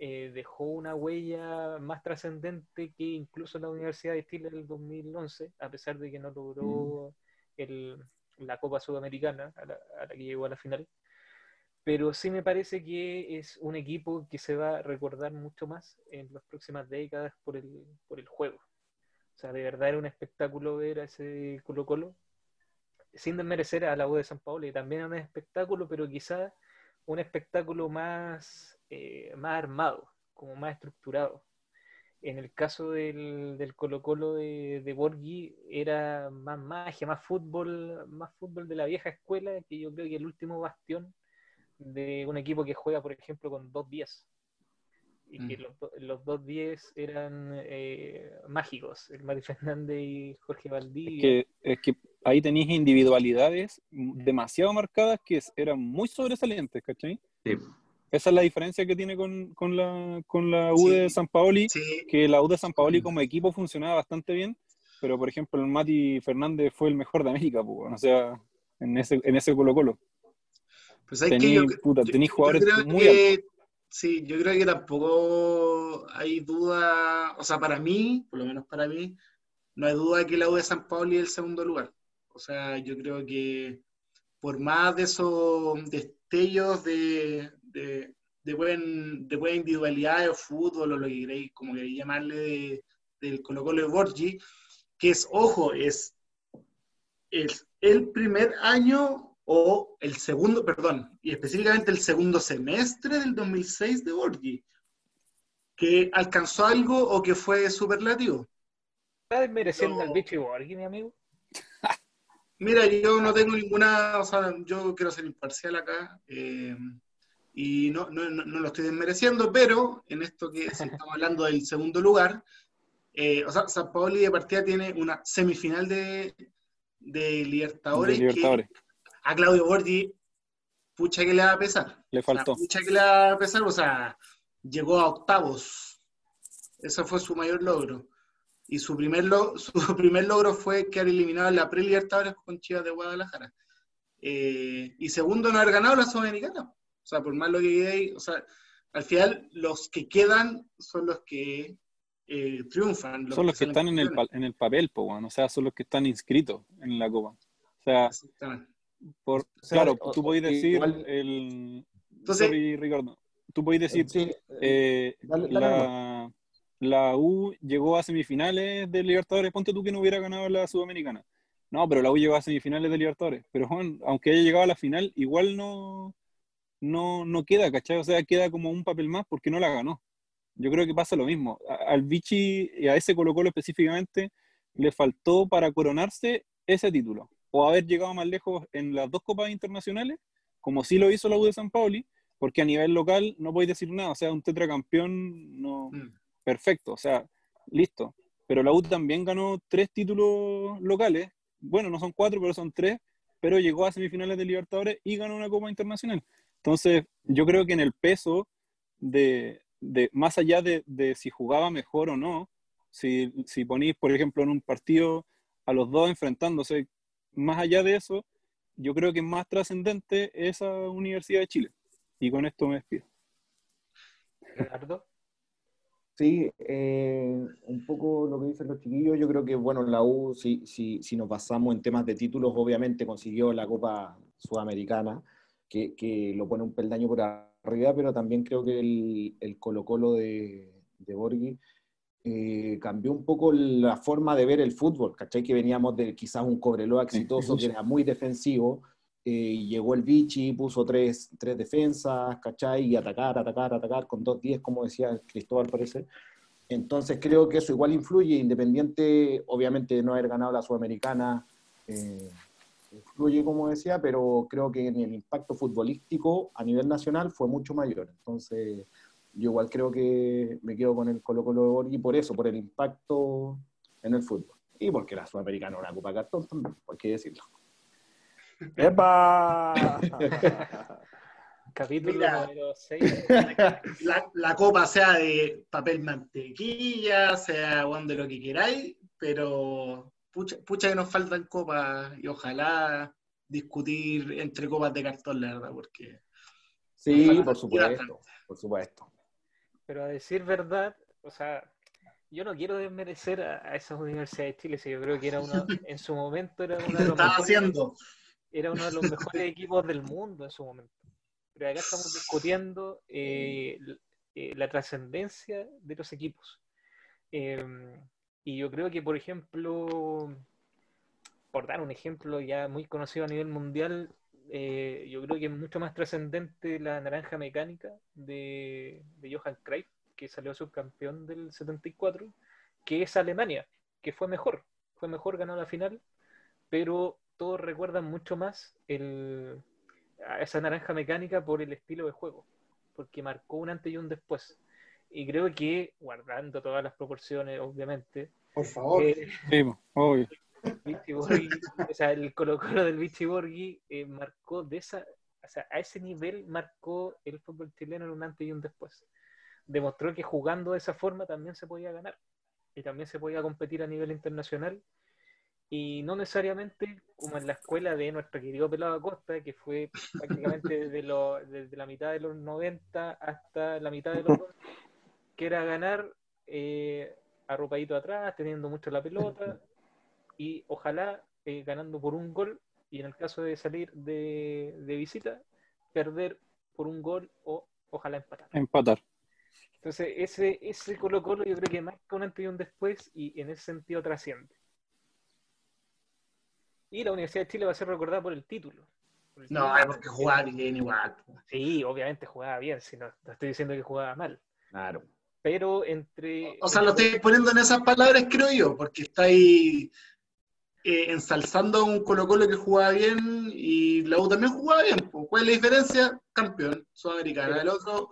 eh, dejó una huella más trascendente que incluso la Universidad de Chile del 2011, a pesar de que no logró el, la Copa Sudamericana, a la, que llegó a la final. Pero sí me parece que es un equipo que se va a recordar mucho más en las próximas décadas por el, por el juego. O sea, de verdad era un espectáculo ver a ese Colo Colo sin desmerecer a la U de San Paulo, y también era un espectáculo, pero quizá un espectáculo más, eh, más armado, como más estructurado. En el caso del, del Colo Colo de, de Borghi era más magia, más fútbol, más fútbol de la vieja escuela, que yo creo que el último bastión de un equipo que juega, por ejemplo, con dos 10 y que Mm. los, los dos 10 eran eh, mágicos, el Mari Fernández y Jorge Es Valdivia. que, es que ahí tenéis individualidades demasiado marcadas que es- eran muy sobresalientes, ¿cachai? Sí. Esa es la diferencia que tiene con, con la, con la U de. San Paoli, Sí, que la U de San Paoli Mm. como equipo funcionaba bastante bien, pero por ejemplo el Mati Fernández fue el mejor de América, pues, o sea, en ese, en ese Colo Colo. pues hay que Tení, yo, puta, yo- jugadores muy que- Sí, yo creo que tampoco hay duda, o sea, para mí, por lo menos para mí, no hay duda de que la U de San Pablo es el segundo lugar. O sea, yo creo que por más de esos destellos de, de, de, buen, de buena individualidad de fútbol o lo que queréis, como queréis llamarle, de- del Colo Colo de Borgi, que es, ojo, es, es el primer año o el segundo, perdón, y específicamente el segundo semestre del 2006 de Borgi, que alcanzó algo o que fue superlativo. ¿Está desmereciendo No. al bicho y Borghi, mi amigo? Mira, yo no tengo ninguna, o sea, yo quiero ser imparcial acá eh, y no, no, no, lo estoy desmereciendo, pero en esto que si estamos hablando del segundo lugar, eh, o sea, San Paoli de partida tiene una semifinal de, de Libertadores, De Libertadores. que a Claudio Borgi, pucha que le va a pesar. Le O sea, faltó. pucha que le va a pesar, o sea, llegó a octavos. Ese fue su mayor logro. Y su primer, lo- su primer logro fue quedar eliminado en la pre-Libertadores con Chivas de Guadalajara. Eh, y segundo, no haber ganado la Sudamericana. O sea, por más lo que quede, o sea, al final los que quedan son los que eh, triunfan. Son los que están en el, en el papel, po, weón. o sea, son los que están inscritos en la Copa. O sea, por, O sea, claro, o- tú podés decir, igual- el, Entonces- sorry, Ricardo, tú podés decir, Sí, eh, dale- dale la, la U llegó a semifinales de Libertadores, ponte tú que no hubiera ganado la Sudamericana. No, pero la U llegó a semifinales de Libertadores. Pero Juan, aunque haya llegado a la final, igual no, no, no queda, ¿cachai? O sea, queda como un papel más porque no la ganó. Yo creo que pasa lo mismo. A- Al Vichy y a ese Colo Colo específicamente le faltó para coronarse ese título. O haber llegado más lejos en las dos copas internacionales, como sí lo hizo la U de San Pauli, porque a nivel local no podéis decir nada. O sea, un tetracampeón no, Mm. perfecto, o sea, listo. Pero la U también ganó tres títulos locales. Bueno, no son cuatro, pero son tres. Pero llegó a semifinales de Libertadores y ganó una Copa Internacional. Entonces, yo creo que en el peso de, de más allá de, de si jugaba mejor o no, si, si ponís, por ejemplo, en un partido a los dos enfrentándose, más allá de eso, yo creo que es más trascendente esa Universidad de Chile. Y con esto me despido. Leonardo. Sí, eh, un poco lo que dicen los chiquillos, yo creo que, bueno, la U, si, si, si nos basamos en temas de títulos, obviamente consiguió la Copa Sudamericana, que, que lo pone un peldaño por arriba, pero también creo que el, el Colo-Colo de, de Borghi eh, cambió un poco la forma de ver el fútbol, ¿cachai? Que veníamos de quizás un Cobreloa exitoso, que era muy defensivo, eh, llegó el Vichy, puso tres, tres defensas, ¿cachai? Y atacar, atacar, atacar, con dos 10 como decía Cristóbal, parece. Entonces creo que eso igual influye, independiente, obviamente, de no haber ganado la Sudamericana, eh, influye, como decía, pero creo que en el impacto futbolístico a nivel nacional fue mucho mayor. Entonces, yo igual creo que me quedo con el Colo Colo de Borghi por eso, por el impacto en el fútbol. Y porque la Sudamericana era una Copa Cartón también, por qué decirlo. ¡Epa! Capítulo Mira. número 6. la, la copa sea de papel mantequilla, sea de lo que queráis, pero pucha, pucha que nos faltan copas y ojalá discutir entre copas de cartón, la verdad, porque Sí, por supuesto, por supuesto. Pero a decir verdad, o sea, yo no quiero desmerecer a, a esas universidades de Chile, si yo creo que era uno, en su momento era uno de los mejores, haciendo. era uno de los mejores equipos del mundo en su momento. Pero acá estamos discutiendo eh, eh, la trascendencia de los equipos. Eh, y yo creo que, por ejemplo, por dar un ejemplo ya muy conocido a nivel mundial, eh, yo creo que es mucho más trascendente la naranja mecánica de, de Johan que salió subcampeón del 74, que es Alemania, que fue mejor, fue mejor, ganó la final, pero todos recuerdan mucho más el, a esa naranja mecánica por el estilo de juego, porque marcó un antes y un después. Y creo que, guardando todas las proporciones, obviamente, Por favor. eh, Sí, obvio. Vichy Borghi, o sea, el Colo Colo del Vichy Borghi eh, marcó de esa, o sea, a ese nivel marcó el fútbol chileno en un antes y un después. Demostró que jugando de esa forma también se podía ganar y también se podía competir a nivel internacional y no necesariamente como en la escuela de nuestro querido Pelado Acosta, que fue prácticamente desde, lo- desde la mitad de los 90 hasta la mitad de los 2000, que era ganar eh, arropadito atrás, teniendo mucho la pelota y ojalá eh, ganando por un gol y en el caso de salir de, de visita, perder por un gol o ojalá empatar. Empatar. Entonces, ese, ese Colo Colo yo creo que marca un antes y un después y en ese sentido trasciende. Y la Universidad de Chile va a ser recordada por el título. Por el No, título. es porque jugaba bien igual. Sí, obviamente jugaba bien, si no, no estoy diciendo que jugaba mal. Claro. Pero entre... O sea, lo estoy poniendo en esas palabras, creo yo, porque estáis eh, ensalzando a un Colo Colo que jugaba bien y la U también jugaba bien. ¿Cuál es la diferencia? Campeón sudamericana. El otro,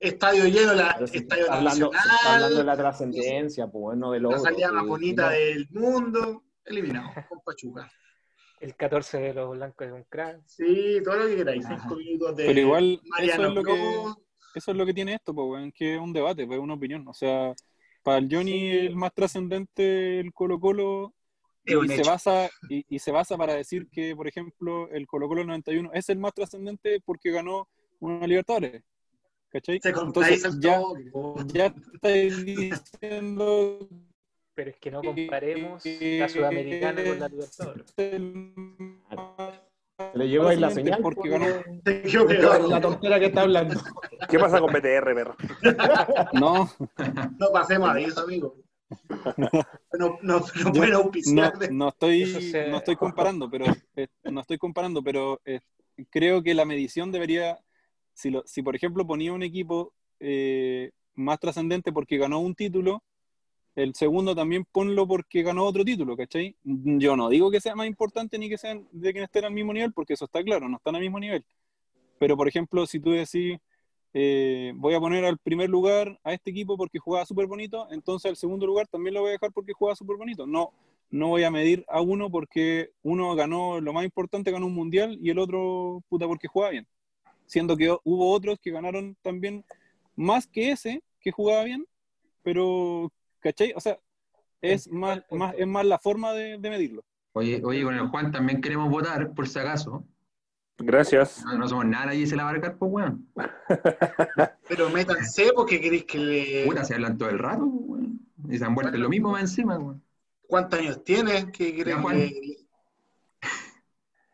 estadio lleno, la, estadio está hablando, se está hablando de nacional, la trascendencia, pues bueno, de la salida más bonita no- del mundo. eliminado con Pachuca. El 14 de los blancos es un crack. Sí, todo lo que queráis. Cinco minutos de Pero igual, eso Mariano es lo que, Pro. Eso es lo que tiene esto, pues, que es un debate, pues, una opinión. O sea, para el Johnny Sí. el más trascendente el Colo Colo y se hecho. basa y, y se basa para decir que, por ejemplo, el Colo Colo 91 es el más trascendente porque ganó una Libertadores. ¿Cachai? Se Entonces ya, ya estáis diciendo Pero es que no comparemos la Sudamericana con la Libertadores. Se le llegó ahí la señal. porque pues, ganó. Pegado. La tontera que está hablando. ¿Qué pasa con BTR, perro? No, No pasemos a eso, amigo. No, no, no no, auspiciar. de- no estoy, se- no estoy comparando, pero eh, no estoy comparando, pero eh, creo que la medición debería, si, lo, si por ejemplo ponía un equipo eh, más trascendente porque ganó un título, el segundo también ponlo porque ganó otro título, ¿cachai? Yo no digo que sea más importante ni que sean de quien estén al mismo nivel, porque eso está claro, no están al mismo nivel. Pero por ejemplo, si tú decís, eh, voy a poner al primer lugar a este equipo porque jugaba súper bonito, entonces al segundo lugar también lo voy a dejar porque jugaba súper bonito. No, no voy a medir a uno porque uno ganó lo más importante, ganó un mundial, y el otro, puta, porque jugaba bien. Siendo que hubo otros que ganaron también más que ese, que jugaba bien, pero, ¿cachai? O sea, es más, más, es más la forma de, de medirlo. Oye, oye, con el Juan también queremos votar, por si acaso. Gracias. No, no somos nada y se la va a pues, weón. Pero métanse porque queréis que le. Puta, se hablan todo el rato, pues, weón. Y se han vuelto lo mismo más encima, weón. ¿Cuántos años tienes? ¿Qué Ya, queréis Juan. que.?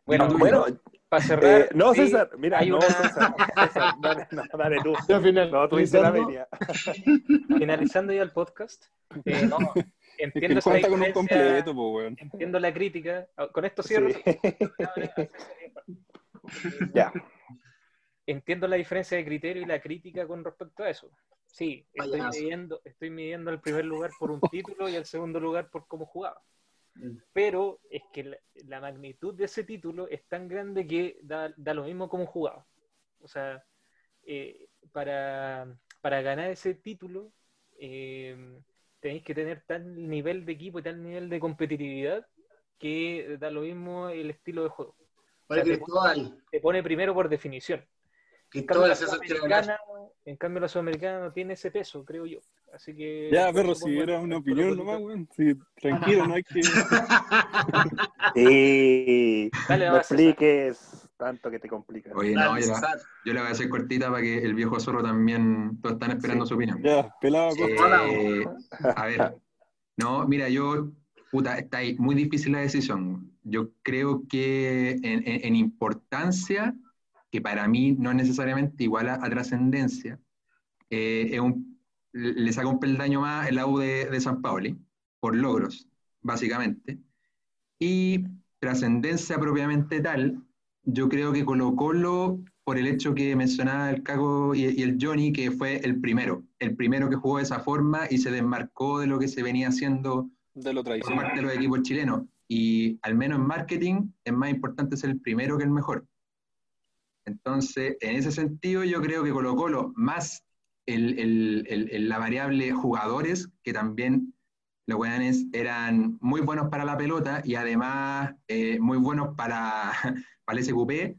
Bueno, Bueno, para cerrar. eh, no, sí, César, mira, hay no, una- César, César, dale, no, dale tú. Al final, No, tú dices la media. finalizando ya el podcast. eh, no, Es que entiendo el esa cuenta con un diferencia, completo, pues, weón. entiendo la crítica. Ah, Con esto cierro. Sí. Ya. Entiendo la diferencia de criterio y la crítica con respecto a eso. Sí, estoy midiendo, estoy midiendo el primer lugar por un título y el segundo lugar por cómo jugaba. Mm. Pero es que la, la magnitud de ese título es tan grande que da, da lo mismo como jugaba. O sea, eh, para, para ganar ese título eh, tenéis que tener tal nivel de equipo y tal nivel de competitividad que da lo mismo el estilo de juego. O sea, te- pone primero por definición. Cambio, la en cambio, la sudamericana no tiene ese peso, creo yo. Así que. Ya, perro, si era una opinión nomás, weón. Sí, tranquilo, no hay que... Sí. Dale, no expliques tanto que te complica. Oye, no, Dale, yo yo la voy a hacer cortita para que el viejo zorro también, todos están esperando su opinión. Ya, pelado, Eh, a ver, no, mira, yo, puta, está ahí, muy difícil la decisión. Yo creo que en, en- en importancia, que para mí no es necesariamente igual a, a trascendencia, eh, es un- le saca un peldaño más el AU de, de San Pauli, por logros, básicamente. Y trascendencia propiamente tal, yo creo que Colo Colo, por el hecho que mencionaba el Cago y, y el Johnny, que fue el primero, el primero que jugó de esa forma y se desmarcó de lo que se venía haciendo De lo por tradicional. parte de los equipos chilenos. Y al menos en marketing es más importante ser el primero que el mejor. Entonces, en ese sentido, yo creo que Colo Colo, más el- el- el- el- la variable jugadores, que también los weones eran muy buenos para la pelota y además eh, muy buenos para, para el SQP,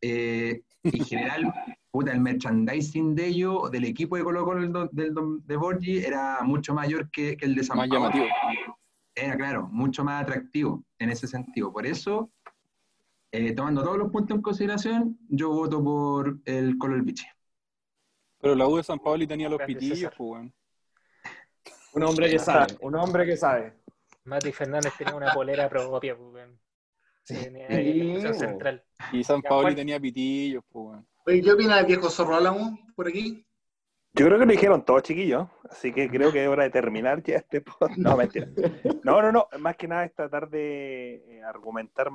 eh, en general, puta, el merchandising de ellos, del equipo de Colo Colo del, del de Borgi, era mucho mayor que, que el de San Más llamativo. Era, claro, mucho más atractivo en ese sentido. Por eso, eh, tomando todos los puntos en consideración, yo voto por el Colo Biche. Pero la U de San Paoli tenía los pitillos, pues, weón. Un hombre que sabe, un hombre que sabe. Mati Fernández tenía una polera propia, pues. Tenía Sí, central. Y San Juan. tenía pitillos, pues, weón. Oye, ¿qué opina el viejo zorro Álamo por aquí? Yo creo que lo dijeron todos, chiquillos. Así que creo que es hora de terminar ya este podcast. No, mentira. No, no, no. Más que nada es tratar de eh, argumentar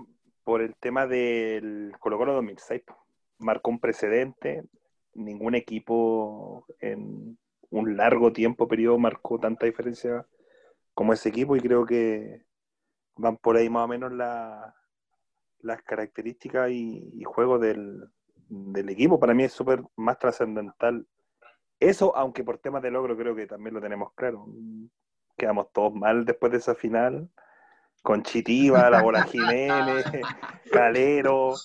por el tema del Colo Colo 2006. po. Marcó un precedente. Ningún equipo en un largo tiempo, periodo, marcó tanta diferencia como ese equipo. Y creo que van por ahí más o menos la- las características y, y juego del, del equipo. Para mí es súper más trascendental eso, aunque por temas de logro creo que también lo tenemos claro. Quedamos todos mal después de esa final. Con Chitiba, la Bola Jiménez, Calero,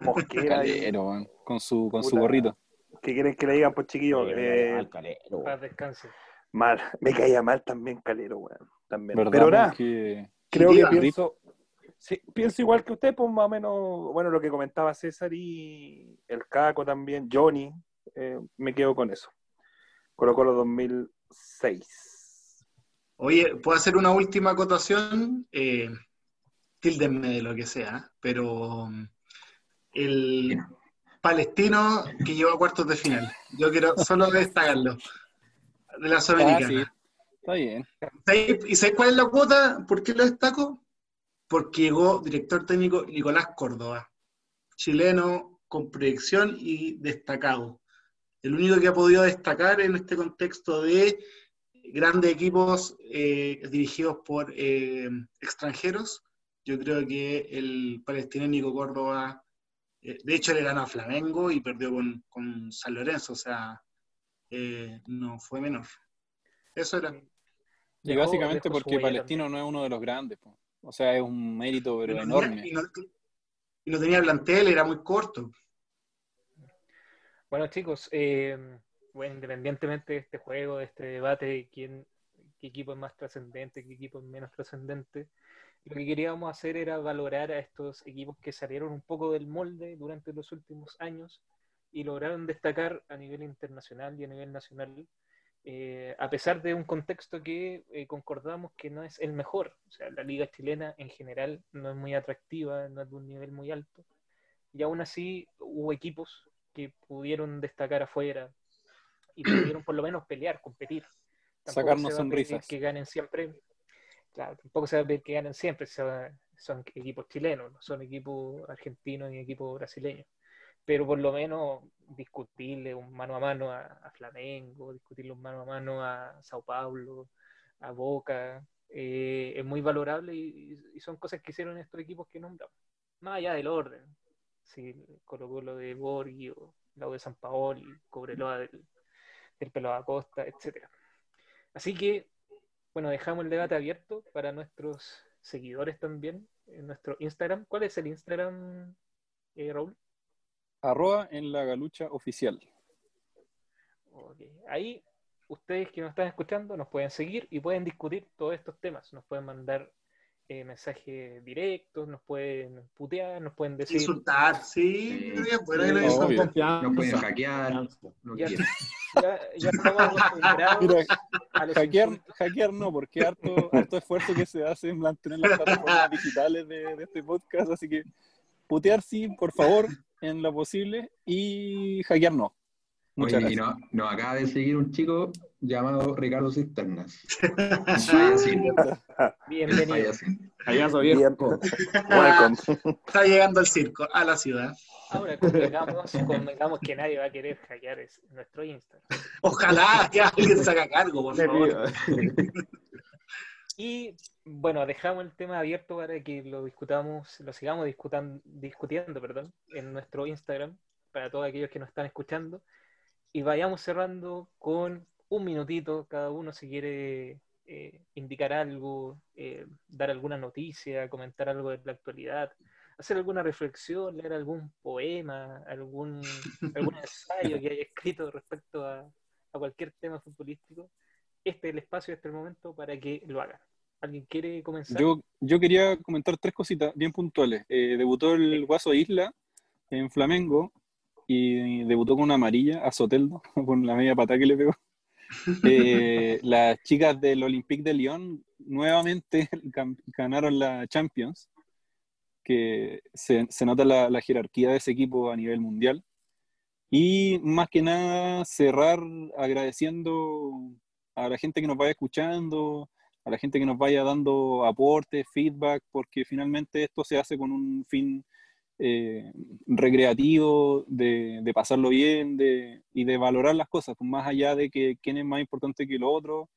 Mosquera. Calero, weón, con su, con su gorrito. ¿Qué quieren que le digan, pues chiquillos? Calero, Eh, mal, Calero. Paz descanse. mal, me caía mal también Calero, weón. También. ¿Verdad? Pero nada, creo que pienso, sí, pienso igual que usted, pues más o menos, bueno, lo que comentaba César y el Caco también, Johnny, eh, me quedo con eso. Colo Colo 2006. Oye, ¿puedo hacer una última acotación? Eh, tíldenme de lo que sea, pero el palestino que llegó a cuartos de final. Yo quiero solo destacarlo. De la Ah, Sudamericana. sí. Está bien. ¿Sabéis- ¿Y sabéis cuál es la cuota? ¿Por qué lo destaco? Porque llegó director técnico Nicolás Córdoba, chileno con proyección y destacado. El único que ha podido destacar en este contexto de grandes equipos eh, dirigidos por eh, extranjeros, yo creo que el palestino Nico Córdoba, de hecho le ganó a Flamengo y perdió con, con San Lorenzo, o sea, eh, no fue menor. Eso era. Y Dejó- básicamente porque Palestino no es uno de los grandes. po. O sea, es un mérito pero Y no enorme. tenía- y, no, y no tenía plantel, era muy corto. Bueno, chicos, eh, bueno, independientemente de este juego, de este debate de quién, qué equipo es más trascendente, qué equipo es menos trascendente, lo que queríamos hacer era valorar a estos equipos que salieron un poco del molde durante los últimos años y lograron destacar a nivel internacional y a nivel nacional, eh, a pesar de un contexto que eh, concordamos que no es el mejor. O sea, la liga chilena en general no es muy atractiva, no es de un nivel muy alto. Y aún así hubo equipos que pudieron destacar afuera y pudieron por lo menos pelear, competir. Sacarnos sonrisas. Que ganen siempre. Claro, tampoco se va a pedir que ganen siempre. son equipos chilenos, no son equipos argentinos ni equipos brasileños. Pero por lo menos discutirle un mano a mano a, a Flamengo, discutirle un mano a mano a Sao Paulo, a Boca, eh, es muy valorable y, y son cosas que hicieron estos equipos que nombramos. Más allá del orden, si Colo Colo de Borghi o U de San Paoli, Cobreloa del, del Pelado Acosta, etcétera. Así que, bueno, dejamos el debate abierto para nuestros seguidores también en nuestro Instagram. ¿Cuál es el Instagram, eh, Raúl? Arroba en la galucha oficial. Ahí ustedes que nos están escuchando nos pueden seguir y pueden discutir todos estos temas. Nos pueden mandar eh, mensajes directos, nos pueden putear, nos pueden decir... Insultar, sí, Sí. bueno Sí, insulten. obvio. Confianza. No pueden hackear, Confianza. Ya, estamos acostumbrados Mira, a los Hackear, insultos. hackear no, porque harto, harto esfuerzo que se hace en mantener las plataformas digitales de, de este podcast, así que putear sí, por favor, en lo posible, y hackear no. Muchas Oye, y no- nos acaba de seguir un chico llamado Ricardo Cisternas. Bienvenido. Payaso. Welcome. Está llegando al circo, a la ciudad. Ahora convengamos, convengamos que nadie va a querer hackear es- nuestro Instagram. Ojalá que alguien se haga cargo, por favor. Y bueno, dejamos el tema abierto para que lo discutamos, lo sigamos discutan- discutiendo, perdón, en nuestro Instagram, para todos aquellos que nos están escuchando. Y vayamos cerrando con un minutito, cada uno si quiere eh, indicar algo, eh, dar alguna noticia, comentar algo de la actualidad, hacer alguna reflexión, leer algún poema, algún, algún ensayo que haya escrito respecto a, a cualquier tema futbolístico. Este es el espacio, este es el momento para que lo hagan. ¿Alguien quiere comenzar? Yo, yo quería comentar tres cositas bien puntuales. Eh, debutó el Guaso Isla en Flamengo y debutó con una amarilla a Soteldo, con la media pata que le pegó. Eh, las chicas del Olympique de Lyon nuevamente ganaron la Champions, que se, se nota la, la jerarquía de ese equipo a nivel mundial. Y más que nada cerrar agradeciendo a la gente que nos vaya escuchando, a la gente que nos vaya dando aportes, feedback, porque finalmente esto se hace con un fin eh, recreativo, de, de pasarlo bien de, y de valorar las cosas, pues más allá de que quién es más importante que lo otro,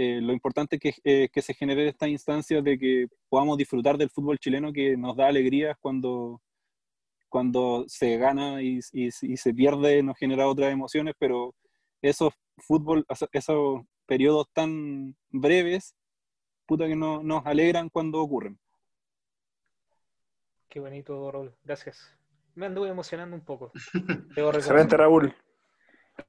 eh, lo importante es que, eh, que se genere esta instancia de que podamos disfrutar del fútbol chileno que nos da alegrías cuando, cuando se gana y, y- y se pierde, nos genera otras emociones, pero esos fútbol, esos periodos tan breves puta que no, nos alegran cuando ocurren. Qué bonito, Raúl. Gracias. Me anduve emocionando un poco. Excelente, Raúl.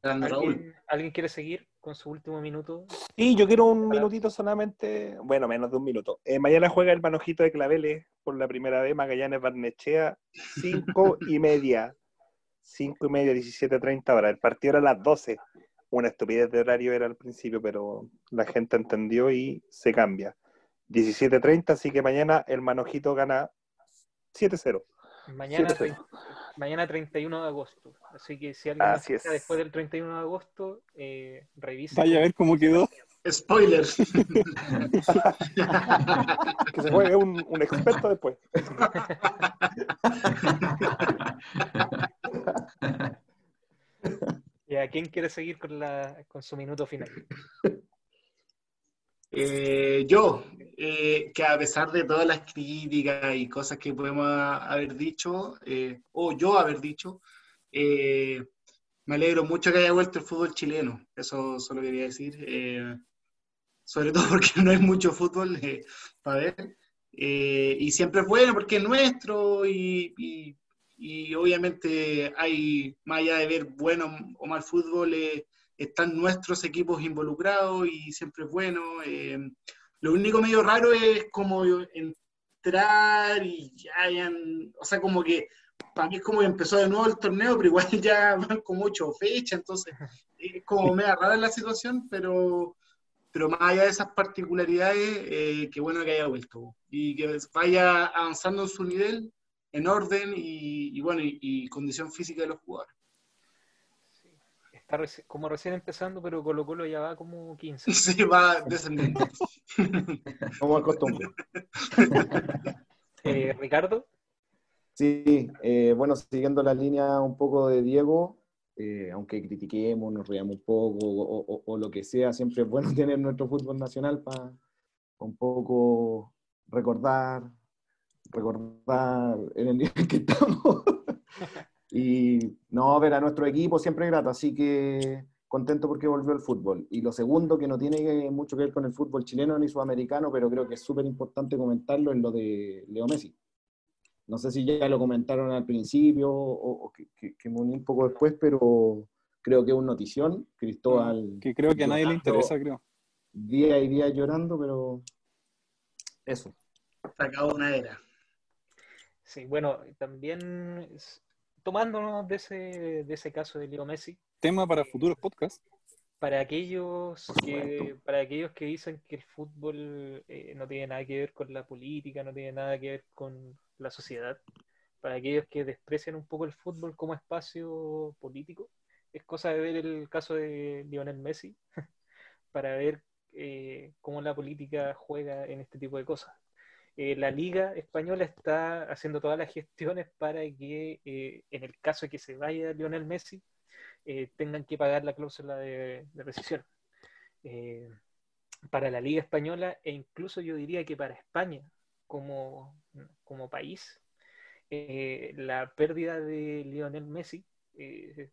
¿Alguien, ¿Alguien quiere seguir con su último minuto? Sí, yo quiero un minutito solamente, bueno, menos de un minuto. Eh, mañana juega el manojito de Claveles por la primera vez, Magallanes Barnechea, cinco y media. Cinco y media, 17.30 horas. El partido era a las 12. Una estupidez de horario era al principio, pero la gente entendió y se cambia. 17.30, así que mañana el manojito gana 7-0. Mañana, 7-0. 30 mañana 31 de agosto. Así que si alguien Así es. después del 31 de agosto, eh, revise. Vaya a ver cómo quedó. Spoilers. Que se juegue un, un experto después. ¿Y a quién quiere seguir con, la, con su minuto final? Eh, yo, eh, que a pesar de todas las críticas y cosas que podemos haber dicho, eh, o yo haber dicho, eh, me alegro mucho que haya vuelto el fútbol chileno. Eso solo quería decir. eh, sobre todo porque no hay mucho fútbol eh, para ver. Y siempre es bueno porque es nuestro y, y- y obviamente hay, más allá de ver bueno o mal fútbol, están nuestros equipos involucrados y siempre es bueno. eh, lo único medio raro es como entrar y ya hayan, o sea, como que para mí es como que empezó de nuevo el torneo, pero igual ya van como ocho fechas, entonces es como media rara la situación, pero, pero más allá de esas particularidades, eh, qué bueno que haya vuelto y que vaya avanzando en su nivel, en orden y, y bueno, y, y condición física de los jugadores. Está reci- como recién empezando, pero Colo Colo ya va como 15. Sí, va descendiendo. Como al costumbre. Eh, Ricardo, Sí, eh, bueno, siguiendo la línea un poco de Diego, eh, aunque critiquemos, nos riamos un poco o, o- o lo que sea, siempre es bueno tener nuestro fútbol nacional para un poco recordar, recordar en el nivel que estamos. y no, ver a nuestro equipo siempre es grato, así que contento porque volvió el fútbol. Y lo segundo, que no tiene mucho que ver con el fútbol chileno ni sudamericano, pero creo que es súper importante comentarlo, es lo de Leo Messi. No sé si ya lo comentaron al principio o, o que, que- que me uní un poco después, pero creo que es una notición. Cristóbal Que creo que a nadie le interesa, creo. Día y día llorando, pero eso. Se acabó una era. sí, bueno, también tomándonos de ese, de ese caso de Leo Messi, Tema para futuros podcasts. para aquellos que para aquellos que dicen que el fútbol eh, no tiene nada que ver con la política, no tiene nada que ver con la sociedad, para aquellos que desprecian un poco el fútbol como espacio político, es cosa de ver el caso de Lionel Messi para ver eh, cómo la política juega en este tipo de cosas. Eh, la Liga Española está haciendo todas las gestiones para que, eh, en el caso de que se vaya Lionel Messi, eh, tengan que pagar la cláusula de, rescisión. Para la Liga Española e incluso yo diría que para España como, como país, la pérdida de Lionel Messi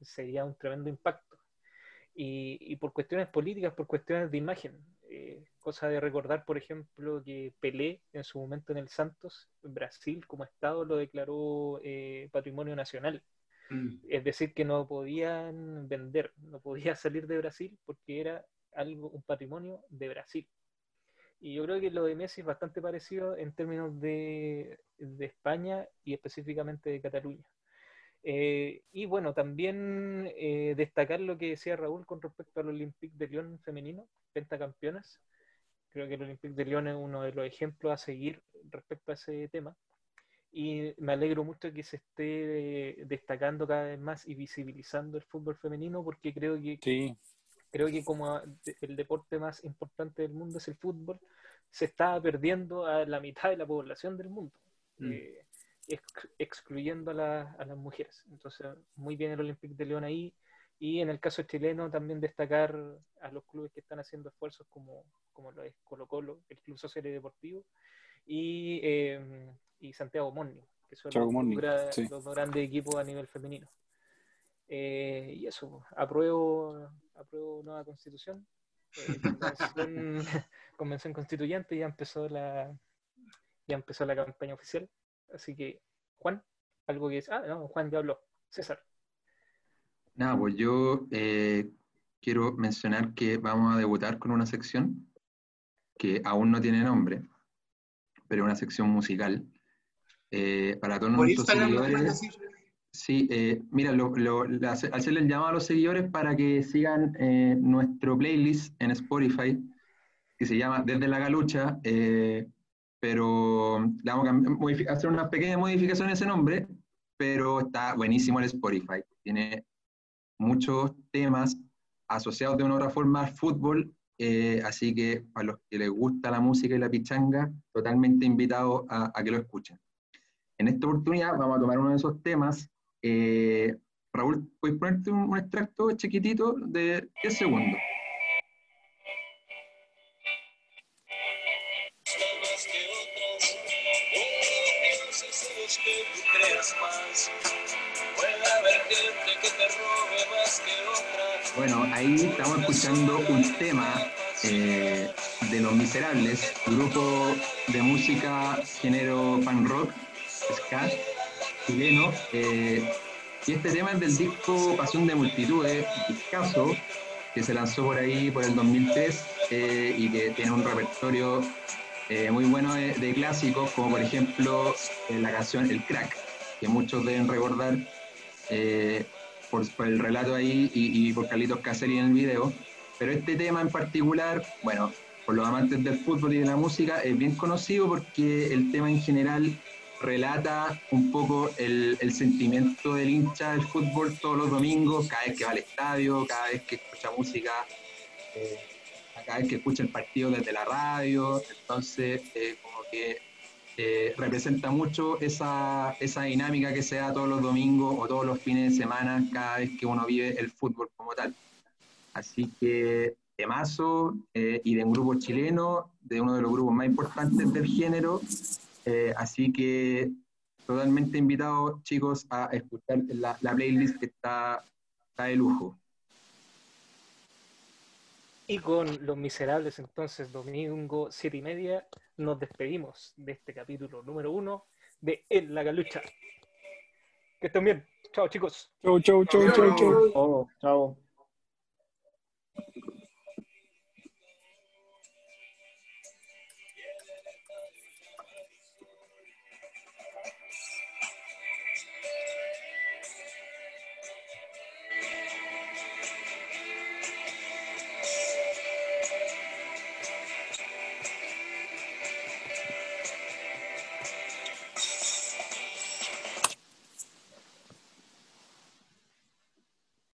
sería un tremendo impacto. Y por cuestiones políticas, por cuestiones de imagen. Eh, cosa de recordar, por ejemplo, que Pelé en su momento en el Santos, Brasil como Estado lo declaró eh, patrimonio nacional. Mm. Es decir, que no podían vender, no podía salir de Brasil porque era algo, un patrimonio de Brasil. Y yo creo que lo de Messi es bastante parecido en términos de, de España y específicamente de Cataluña. Eh, y bueno, también eh, destacar lo que decía Raúl con respecto al Olympique de Lyon femenino, pentacampeonas. Creo que el Olympique de Lyon es uno de los ejemplos a seguir respecto a ese tema. Y me alegro mucho que se esté destacando cada vez más y visibilizando el fútbol femenino porque creo que Sí, creo que como el deporte más importante del mundo es el fútbol, se está perdiendo a la mitad de la población del mundo, Mm. eh, ex- excluyendo a, la- a las mujeres. Entonces, muy bien el Olympique de León ahí. Y en el caso chileno, también destacar a los clubes que están haciendo esfuerzos como, como lo es Colo Colo, el Club Social y Deportivo, y, eh, y Santiago Morning, que son los, Morning, sí. los grandes equipos a nivel femenino. Eh, y eso, apruebo, apruebo nueva constitución. eh, convención, convención constituyente, ya empezó la ya empezó la campaña oficial. Así que, Juan, algo que es. Ah, no, Juan ya habló. César. Nada, pues yo eh, quiero mencionar que vamos a debutar con una sección que aún no tiene nombre, pero una sección musical. Eh, para todos Por nuestros Instagram, ¿no puedes seguidores. Sí, eh, mira, lo, lo- hacerle el llamado a los seguidores para que sigan eh, nuestro playlist en Spotify, que se llama Desde la Galucha, eh, pero le vamos a hacer una pequeña modificación en ese nombre, pero está buenísimo el Spotify. Tiene muchos temas asociados de una u otra forma al fútbol, eh, así que para los que les gusta la música y la pichanga, totalmente invitados a, que lo escuchen. En esta oportunidad vamos a tomar uno de esos temas. Eh, Raúl, ¿puedes ponerte un, un extracto chiquitito de 10 segundos? Bueno, ahí estamos escuchando un tema eh, de Los Miserables, grupo de música género pan rock, ska, chileno. eh, y este tema es del disco Pasión de Multitudes, discazo, que se lanzó por ahí por el 2003 eh, y que tiene un repertorio muy bueno de, clásicos, como por ejemplo la canción El Crack, que muchos deben recordar por, el relato ahí y, por Carlitos Caselli en el video. Pero este tema en particular, bueno, por los amantes del fútbol y de la música, es bien conocido porque el tema en general relata un poco el, el sentimiento del hincha del fútbol todos los domingos, cada vez que va al estadio, cada vez que escucha música, eh, cada vez que escucha el partido desde la radio. Entonces, eh, como que eh, representa mucho esa, esa dinámica que se da todos los domingos o todos los fines de semana, cada vez que uno vive el fútbol como tal. Así que temazo eh, y de un grupo chileno, de uno de los grupos más importantes del género. Eh, así que totalmente invitados, chicos, a escuchar la, la playlist que está, está de lujo. Y con Los Miserables, entonces, domingo, siete y media, nos despedimos de este capítulo número uno de En la Galucha. Que estén bien. Chao, chicos. Chau, chau, chau, chau, chau. Oh, chao.